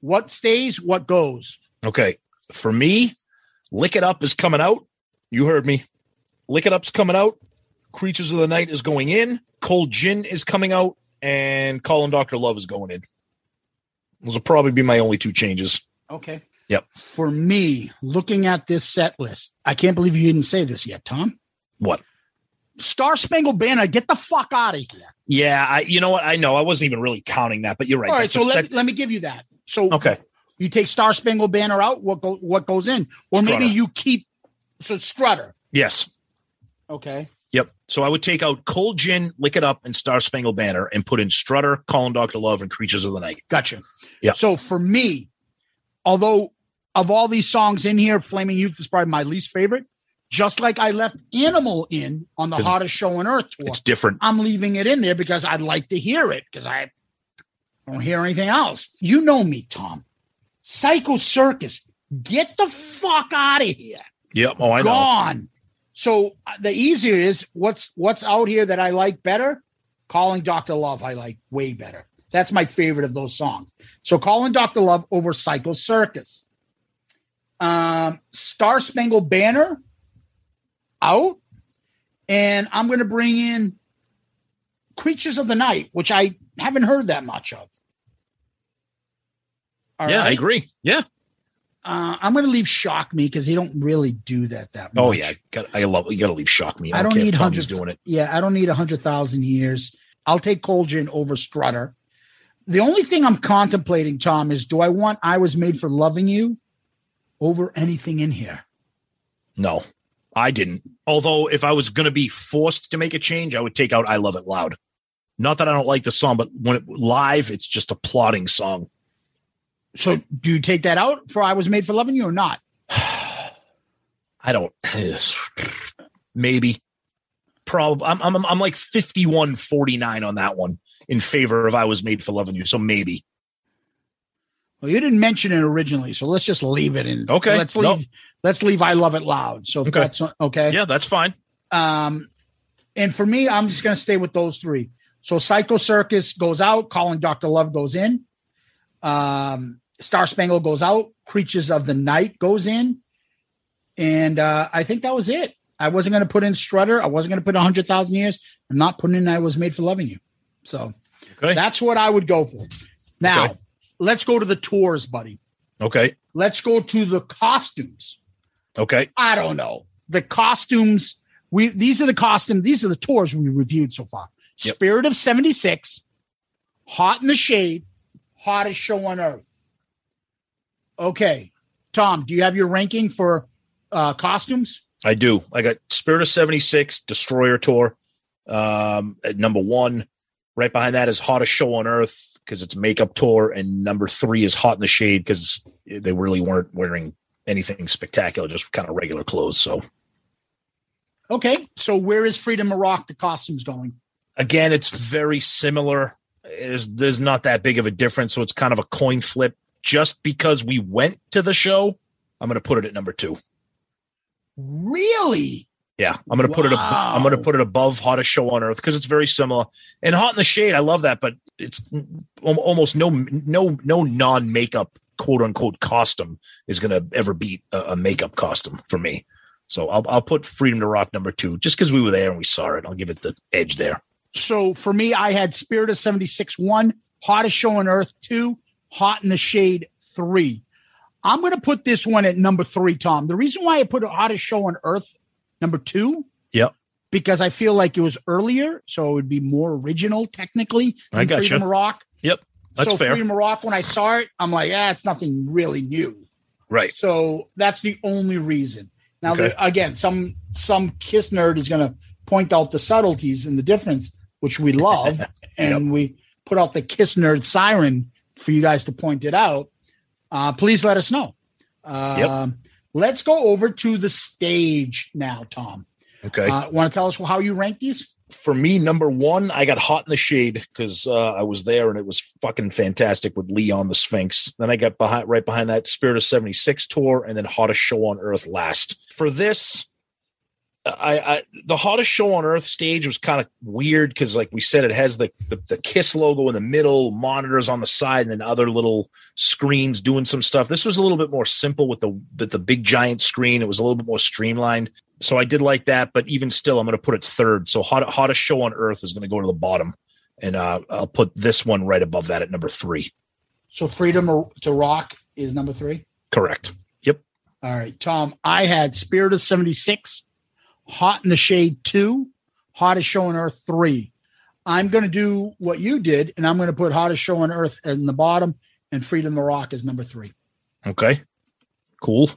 What stays, what goes? Okay. For me, Lick It Up is coming out. You heard me. Lick It Up's coming out. Creatures of the Night is going in. Cold Gin is coming out. And Calling Dr. Love is going in. Those will probably be my only two changes. Okay. Yep. For me, looking at this set list, I can't believe you didn't say this yet, Tom. What? Star Spangled Banner, get the fuck out of here. Yeah, I you know what? I know I wasn't even really counting that, but you're right. All right, so let, let me give you that. So okay, you take Star Spangled Banner out. What go, what goes in? Or Strutter. maybe you keep so Strutter. Yes. Okay. Yep. So I would take out Cold Gin, Lick It Up, and Star Spangled Banner, and put in Strutter, Calling Doctor Love, and Creatures of the Night. Gotcha. Yeah. So for me, although of all these songs in here, Flaming Youth is probably my least favorite. Just like I left Animal in on the hottest show on earth tour. It's different. I'm leaving it in there because I'd like to hear it because I don't hear anything else. You know me, Tom. Psycho Circus, get the fuck out of here. Yep. Oh, I know. Gone. So uh, the easier is what's what's out here that I like better. Calling Dr. Love, I like way better. That's my favorite of those songs. So calling Dr. Love over Psycho Circus. Um, Star Spangled Banner out. And I'm going to bring in Creatures of the Night, which I haven't heard that much of. All yeah, I agree. Yeah. Uh, I'm going to leave Shock Me because they don't really do that that much. Oh yeah. Got, I love. You got to leave shock me. I I don't, need if Tommy's hundred. doing it. Yeah, I don't need a hundred thousand years. I'll take Cold Gin over Strutter. The only thing I'm contemplating, Tom, is do I want "I Was Made for Loving You" over anything in here? No, I didn't. Although if I was going to be forced to make a change, I would take out "I Love It Loud." Not that I don't like the song, but when it live, it's just a plotting song. So, do you take that out for "I Was Made for Loving You" or not? I don't. Maybe. Probably. I'm, I'm I'm like 51 49 on that one in favor of I was made for loving you. So maybe. Well, you didn't mention it originally, so let's just leave it in. Okay, let's leave. Let's leave "I Love It Loud." So Okay. that's okay. Yeah, that's fine. Um, and for me, I'm just going to stay with those three. So Psycho Circus goes out, Calling Dr. Love goes in, um, Star Spangled goes out, Creatures of the Night goes in, and uh, I think that was it. I wasn't going to put in Strutter. I wasn't going to put 100,000 years. I'm not putting in I Was Made for Loving You. So that's what I would go for. Now, Okay. let's go to the tours, buddy. Okay. Let's go to the costumes. Okay. I don't know. The costumes, we these are the costumes, these are the tours we reviewed so far. Spirit of 76, Hot in the Shade, Hottest Show on Earth. Okay. Tom, do you have your ranking for uh costumes? I do. I got Spirit of 76, Destroyer Tour. Um, at number one. Right behind that is Hottest Show on Earth because it's makeup tour. And number three is Hot in the Shade because they really weren't wearing anything spectacular, just kind of regular clothes. So Okay. So where is Freedom of Rock the costumes going? again, it's very similar. Is there's not that big of a difference, so it's kind of a coin flip. Just because we went to the show, I'm going to put it at number two. Really? Yeah, I'm going to put it. Ab- I'm going to put it above hottest show on earth because it's very similar. And hot in the shade, I love that, but it's almost no no no non makeup quote unquote costume is going to ever beat a, a makeup costume for me. So I'll I'll put Freedom to Rock number two just because we were there and we saw it. I'll give it the edge there. So for me, I had Spirit of 76 one, Hottest Show on Earth two, Hot in the Shade three. I'm going to put this one at number three, Tom. The reason why I put Hottest Show on Earth number two, Yep. because I feel like it was earlier, so it would be more original technically. I than gotcha. Freedom Rock. Yep. That's so fair. Freedom of Rock, when I saw it, I'm like, yeah, it's nothing really new. Right. So that's the only reason. Now, Okay. the, again, some some Kiss nerd is going to point out the subtleties and the difference, which we love, and we put out the Kiss nerd siren for you guys to point it out. Uh, please let us know. Um, Let's go over to the stage now, Tom. Okay. Uh, Want to tell us how you rank these? For me, number one, I got hot in the shade because uh, I was there and it was fucking fantastic with Lee on the Sphinx. Then I got behind right behind that Spirit of 76 tour and then hottest show on earth last. For this, I, I the hottest show on earth stage was kind of weird because like we said, it has the, the the kiss logo in the middle, monitors on the side, and then other little screens doing some stuff. This was a little bit more simple with the the, the big giant screen. It was a little bit more streamlined. So I did like that, but even still, I'm going to put it third. So hot, hottest show on earth is going to go to the bottom, and uh, I'll put this one right above that at number three. So Freedom to Rock is number three. Correct. Yep. All right, Tom. I had Spirit of 76, Hot in the Shade 2, Hottest Show on Earth 3. I'm going to do what you did, and I'm going to put Hottest Show on Earth in the bottom and Freedom to Rock is number three. Okay. Cool.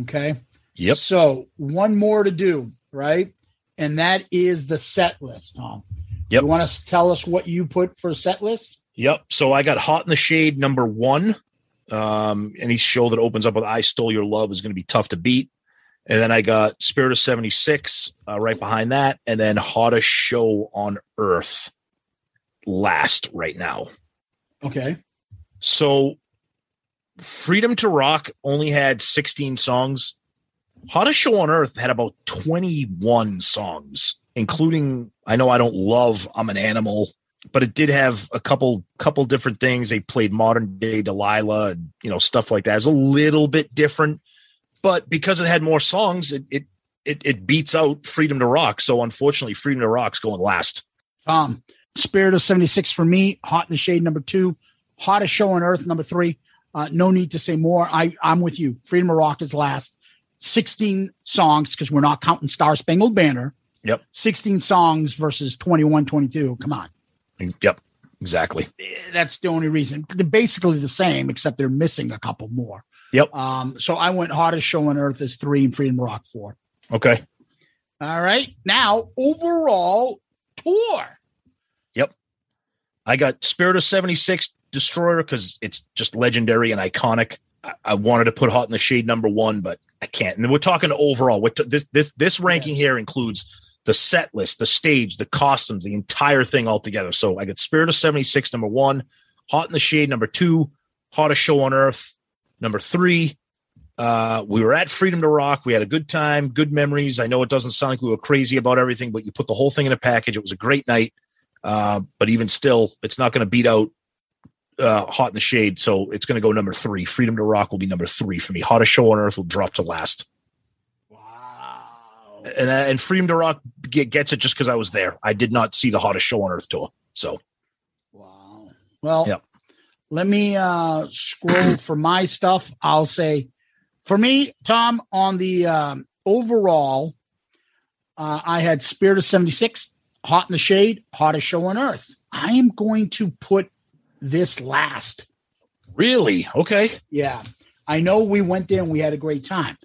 Okay. Yep. So one more to do, right? And that is the set list, Tom. Yep. You want to tell us what you put for set list? Yep. So I got hot in the shade number one. Um, any show that opens up with "I Stole Your Love" is going to be tough to beat. And then I got Spirit of '76 uh, right behind that, and then Hottest Show on Earth last right now. Okay. So Freedom to Rock only had 16 songs. Hottest Show on Earth had about 21 songs, including I know I don't love I'm an animal, but it did have a couple couple different things. They played modern day Delilah and you know stuff like that. It's a little bit different, but because it had more songs, it it it, it beats out Freedom to Rock. So unfortunately, Freedom to Rock's going last. Um, Spirit of 76 for me, Hot in the Shade number two, Hottest Show on Earth number three. Uh, no need to say more. I, I'm with you. Freedom of Rock is last. 16 songs because we're not counting Star Spangled Banner. Yep. 16 songs versus 21, 22. Come on. Yep. Exactly. That's the only reason. They're basically the same, except they're missing a couple more. Yep. Um, so I went Hottest Show on Earth is three and Freedom Rock four. Okay. All right. Now, overall tour. Yep. I got Spirit of 76 Destroyer because it's just legendary and iconic. I, I wanted to put Hot in the Shade number one, but I can't. And we're talking overall. We're t- this this this ranking here includes the set list, the stage, the costumes, the entire thing altogether. So I got Spirit of 76 number one, Hot in the Shade number two, Hottest Show on Earth number three. Uh, we were at Freedom to Rock. We had a good time, good memories. I know it doesn't sound like we were crazy about everything, but you put the whole thing in a package. It was a great night. Uh, but even still, it's not going to beat out uh, Hot in the Shade. So it's going to go number three. Freedom to Rock will be number three for me. Hottest Show on Earth will drop to last. Wow. And, uh, and Freedom to Rock get, gets it just because I was there. I did not see the Hottest Show on Earth tour. So, Wow. Well, Yeah. let me uh, scroll for my stuff. I'll say for me, Tom, on the um, overall, uh, I had Spirit of 76, Hot in the Shade, Hottest Show on Earth. I am going to put this last. Really? Okay. Yeah. I know we went there and we had a great time,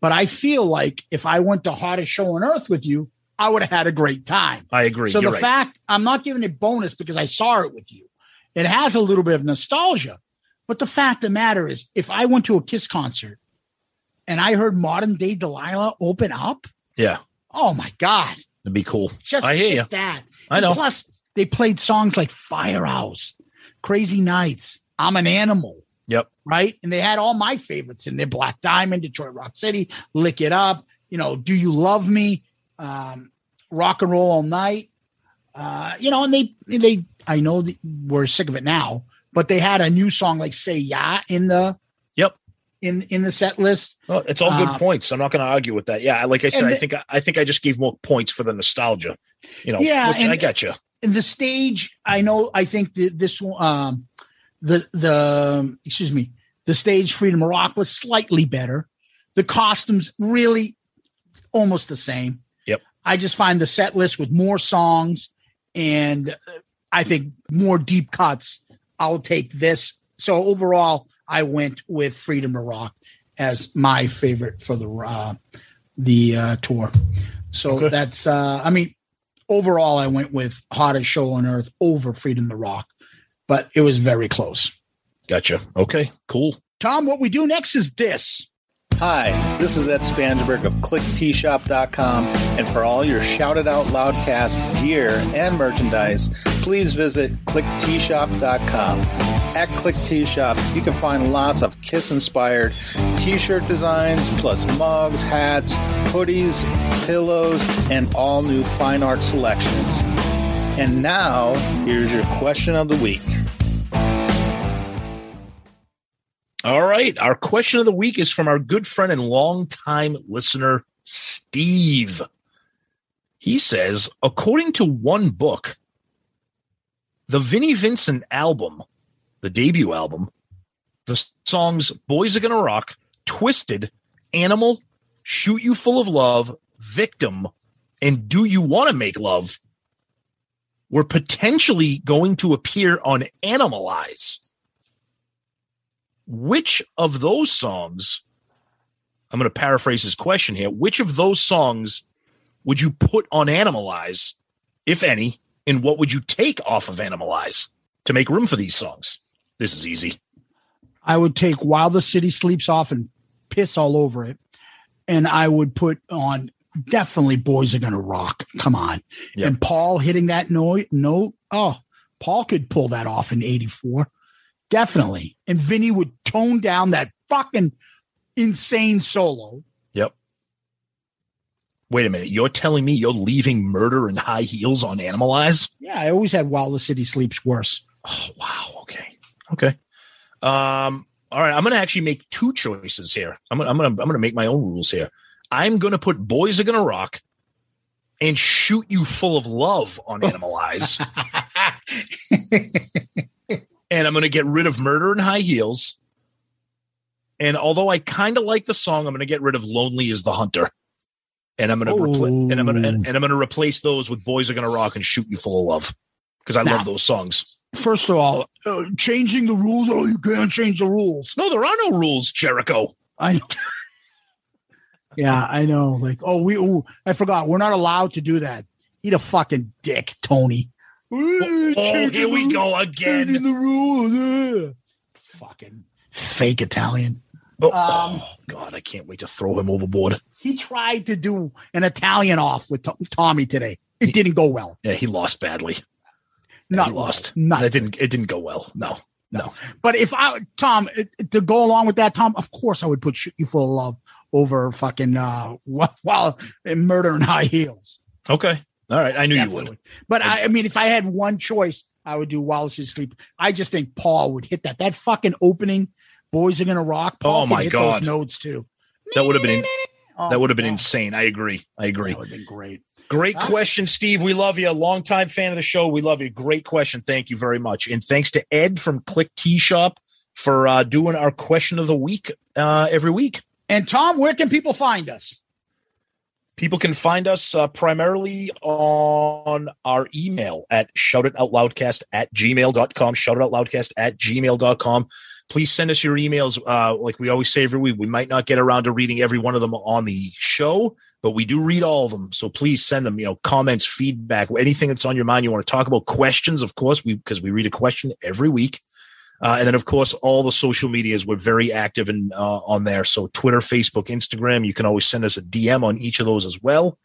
but I feel like if I went to Hottest Show on Earth with you, I would have had a great time. I agree. So You're the right. fact I'm not giving it bonus because I saw it with you. It has a little bit of nostalgia. But the fact of the matter is, if I went to a Kiss concert and I heard modern day Delilah open up, yeah, oh my God. it'd be cool. Just, I hear you. that. I And know. plus, they played songs like Firehouse, Crazy Nights, I'm an Animal, Yep. right? And they had all my favorites in there Black Diamond, Detroit Rock City, Lick It Up, you know, Do You Love Me, um, Rock and Roll All Night. Uh, you know, and they, they, I know we're sick of it now, but they had a new song like Say Yeah in the, Yep. in, in the set list. Well, it's all good Uh, points. I'm not going to argue with that. Yeah, like I said, and I the- think I think I just gave more points for the nostalgia. You know, Yeah, which and- I get you. The stage, I know, I think that this, um, the, the, excuse me, the stage Freedom of Rock was slightly better. The costumes really almost the same. Yep. I just find the set list with more songs and uh, I think more deep cuts. I'll take this. So overall, I went with Freedom to Rock as my favorite for the uh, the uh, tour. So Okay. that's uh, I mean, overall, I went with hottest show on earth over Freedom the Rock, but it was very close. Gotcha. Okay, cool. Tom, what we do next is this. Hi, this is Ed Spansberg of KlickTeeShop.com, and for all your Shout It Out Loudcast gear and merchandise, please visit KlickTeeShop.com. At Klick Tee Shop, you can find lots of Kiss inspired t shirt designs, plus mugs, hats, hoodies, pillows, and all new fine art selections. And now, here's your question of the week. All right. Our question of the week is from our good friend and longtime listener, Steve. He says, according to one book, the Vinnie Vincent album, the debut album, the songs Boys Are Gonna Rock, Twisted, Animal, Shoot You Full of Love, Victim, and Do You Want to Make Love were potentially going to appear on Animalize. Which of those songs i'm going to paraphrase his question here which of those songs would you put on animalize if any and what would you take off of animalize to make room for these songs this is easy I would take While the City Sleeps Off and piss all over it. And I would put on definitely Boys Are Gonna Rock. Come on. Yep. And Paul hitting that note note. Oh, Paul could pull that off in 84. Definitely. And Vinnie would tone down that fucking insane solo. Yep. Wait a minute. You're telling me you're leaving murder and high heels on Animalize? Yeah, I always had While the City Sleeps worse. Oh, wow. Okay. Okay. Um, all right. I'm going to actually make two choices here. I'm going to, I'm going to, I'm going to make my own rules here. I'm going to put Boys Are Gonna Rock and shoot you full of love on Animalize. and I'm going to get rid of Murder and High Heels. And although I kind of like the song, I'm going to get rid of Lonely is the Hunter. And I'm going to repl- and I'm going to and, and I'm going to replace those with Boys Are Gonna Rock and Shoot You Full of Love because I Now- love those songs. First of all, uh, changing the rules. Oh, you can't change the rules. No, there are no rules, Jericho. I yeah, I know. Like, oh, we. Oh, I forgot. We're not allowed to do that. Eat a fucking dick, Tony. Oh, here we go again. In the rules. Fucking fake Italian. Oh, Um, oh, God, I can't wait to throw him overboard. He tried to do an Italian off with To- Tommy today. It didn't go well. Yeah, he lost badly. Not he lost. Not it didn't. It didn't go well. No, no. But if I, Tom, to go along with that, Tom, of course I would put "Shoot You Full of Love" over fucking uh, while in murder and high heels. Okay. All right. I knew you would. But I, I mean, if I had one choice, I would do "While She's Asleep." I just think Paul would hit that. That fucking opening, "Boys Are Gonna Rock." Paul Oh, my God. those notes too. That would have been. In, Oh, that would have been God. insane. I agree. I agree. That would have been great. Great question, Steve. We love you. Longtime fan of the show. We love you. Great question. Thank you very much. And thanks to Ed from Klick Tee Shop for uh, doing our question of the week uh, every week. And Tom, where can people find us? People can find us uh, primarily on our email at shoutitoutloudcast at gmail.com, shoutitoutloudcast at gmail.com. Please send us your emails. Uh, like we always say every week, we might not get around to reading every one of them on the show, but we do read all of them. So please send them, you know, comments, feedback, anything that's on your mind. You want to talk about questions, of course, we because we read a question every week. Uh, and then, of course, all the social medias. We're very active in, uh, on there. So Twitter, Facebook, Instagram. You can always send us a DM on each of those as well.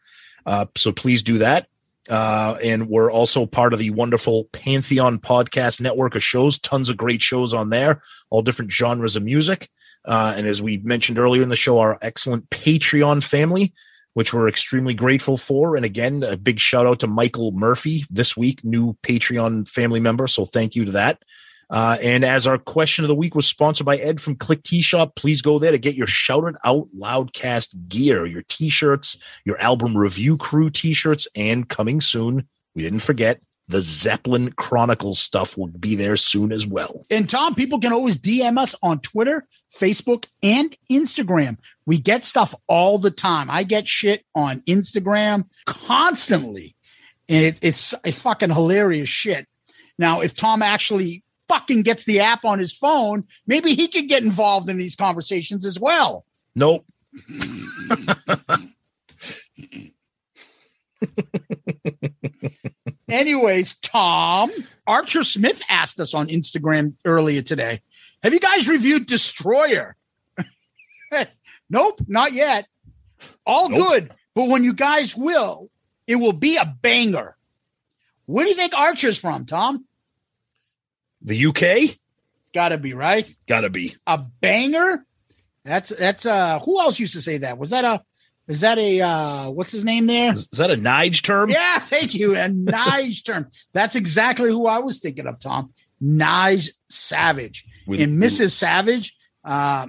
Uh, so please do that. Uh, and we're also part of the wonderful Pantheon podcast network of shows. Tons of great shows on there, all different genres of music. Uh, and as we mentioned earlier in the show, our excellent Patreon family, which we're extremely grateful for. And again, a big shout out to Michael Murphy this week, new Patreon family member. So thank you to that. Uh, and as our question of the week was sponsored by Ed from Klick Tee Shop, please go there to get your shouted out loudcast gear, your t shirts, your album review crew t shirts, and coming soon, we didn't forget the Zeppelin Chronicles stuff will be there soon as well. And Tom, people can always DM us on Twitter, Facebook, and Instagram. We get stuff all the time. I get shit on Instagram constantly. And it, it's a fucking hilarious shit. Now, if Tom actually fucking gets the app on his phone, maybe he could get involved in these conversations as well. Nope. Anyways, Tom, Archer Smith asked us on Instagram earlier today Have you guys reviewed Destroyer? Nope, not yet. All Nope. good. But when you guys will, it will be a banger. Where do you think Archer's from, Tom? The UK? It's got to be, right? Gotta be. A banger? That's, that's, uh, who else used to say that? Was that a, is that a, uh, what's his name there? Is that a Nige term? Yeah, thank you. A Nige term. That's exactly who I was thinking of, Tom. Nige Savage. We- and Mrs. Savage, uh,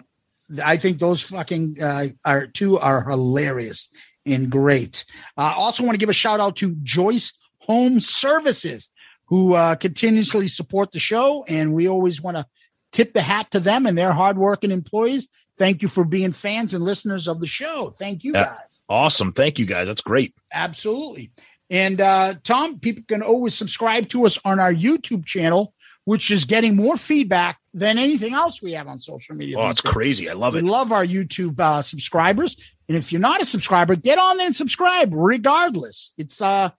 I think those fucking uh, are two are hilarious and great. I also want to give a shout out to Joyce Home Services, who uh, continuously support the show, and we always want to tip the hat to them and their hardworking employees. Thank you for being fans and listeners of the show. Thank you Uh, guys. awesome. Thank you guys. That's great. Absolutely. And uh, Tom, people can always subscribe to us on our YouTube channel, which is getting more feedback than anything else we have on social media. Oh, it's days. crazy. I love We it. We love our YouTube uh, subscribers. And if you're not a subscriber, get on there and subscribe regardless. It's uh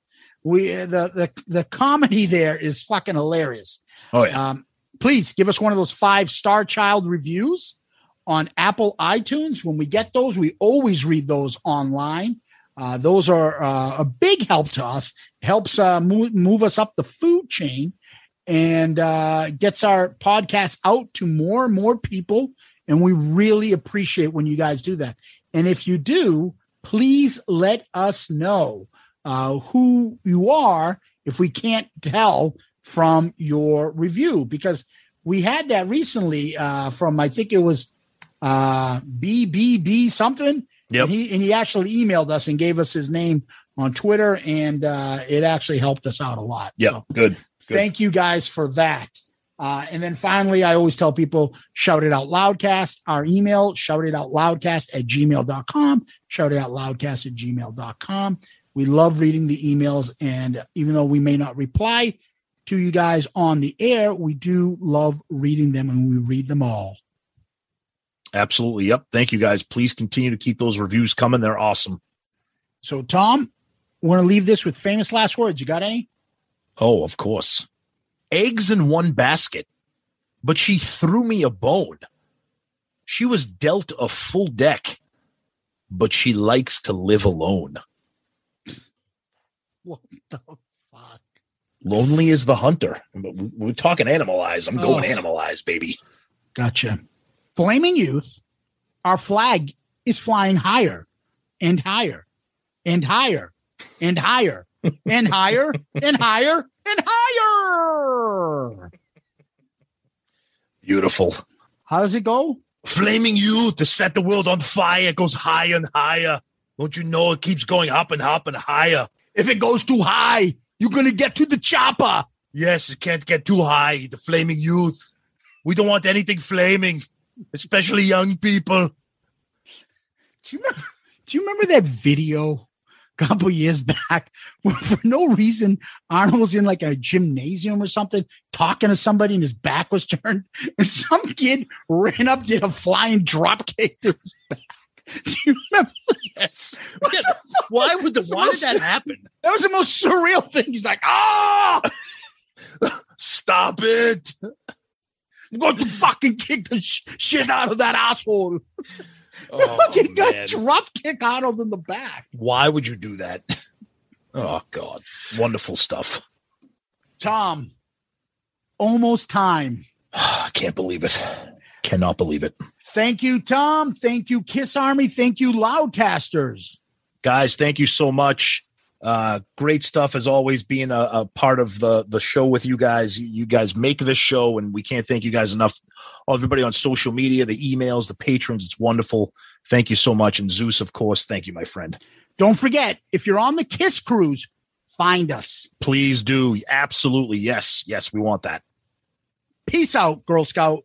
we the the the comedy there is fucking hilarious. Oh yeah. Um please give us one of those five star child reviews on Apple iTunes. When we get those, we always read those online. Uh, those are uh, a big help to us. Helps uh, move, move us up the food chain and uh, gets our podcast out to more and more people. And we really appreciate when you guys do that. And if you do, please let us know uh, who you are if we can't tell from your review because we had that recently uh, from I think it was uh, BBB something. Yep. And he and he actually emailed us and gave us his name on Twitter, and uh, it actually helped us out a lot. Yeah, So Good. Good. thank you guys for that. Uh, and then finally, I always tell people shout it out loudcast. Our email, shout it out loudcast at gmail.com. Shout it out loudcast at gmail.com. We love reading the emails. And even though we may not reply to you guys on the air, we do love reading them and we read them all. Absolutely. Yep. Thank you guys. Please continue to keep those reviews coming. They're awesome. So, Tom, want to leave this with famous last words. You got any? Oh, of course. Eggs in one basket, but she threw me a bone. She was dealt a full deck, but she likes to live alone. What the fuck? Lonely is the hunter. We're talking Animalize. I'm going Oh. Animalize, baby. Gotcha. Flaming Youth, our flag is flying higher and higher and higher and higher and higher and higher and higher. Beautiful. How does it go? Flaming youth to set the world on fire It goes higher and higher. Don't you know it keeps going up and up and higher? If it goes too high, you're going to get to the chopper. Yes, it can't get too high. The flaming youth. We don't want anything flaming, especially young people. Do you remember, do you remember that video couple years back where for no reason Arnold was in like a gymnasium or something talking to somebody and his back was turned and some kid ran up, did a flying drop kick to his back. Do you remember? Yes. Why would the why did that happen? That was the most surreal thing. He's like, ah, Stop it. I'm going to fucking kick the sh- shit out of that asshole. Oh, fucking guy man. drop kick Arnold in the back. Why would you do that? Oh God. Wonderful stuff. Tom, almost time. I can't believe it. Cannot believe it. Thank you, Tom. Thank you, Kiss Army. Thank you, Loudcasters. guys thank you so much uh great stuff as always being a, a part of the the show with you guys. You, you guys make this show and we can't thank you guys enough. All everybody on social media the emails the patrons it's wonderful. Thank you so much. And zeus of course thank you my friend. Don't forget, if you're on the Kiss cruise, find us. please do. Absolutely. Yes yes we want that. Peace out, Girl Scout.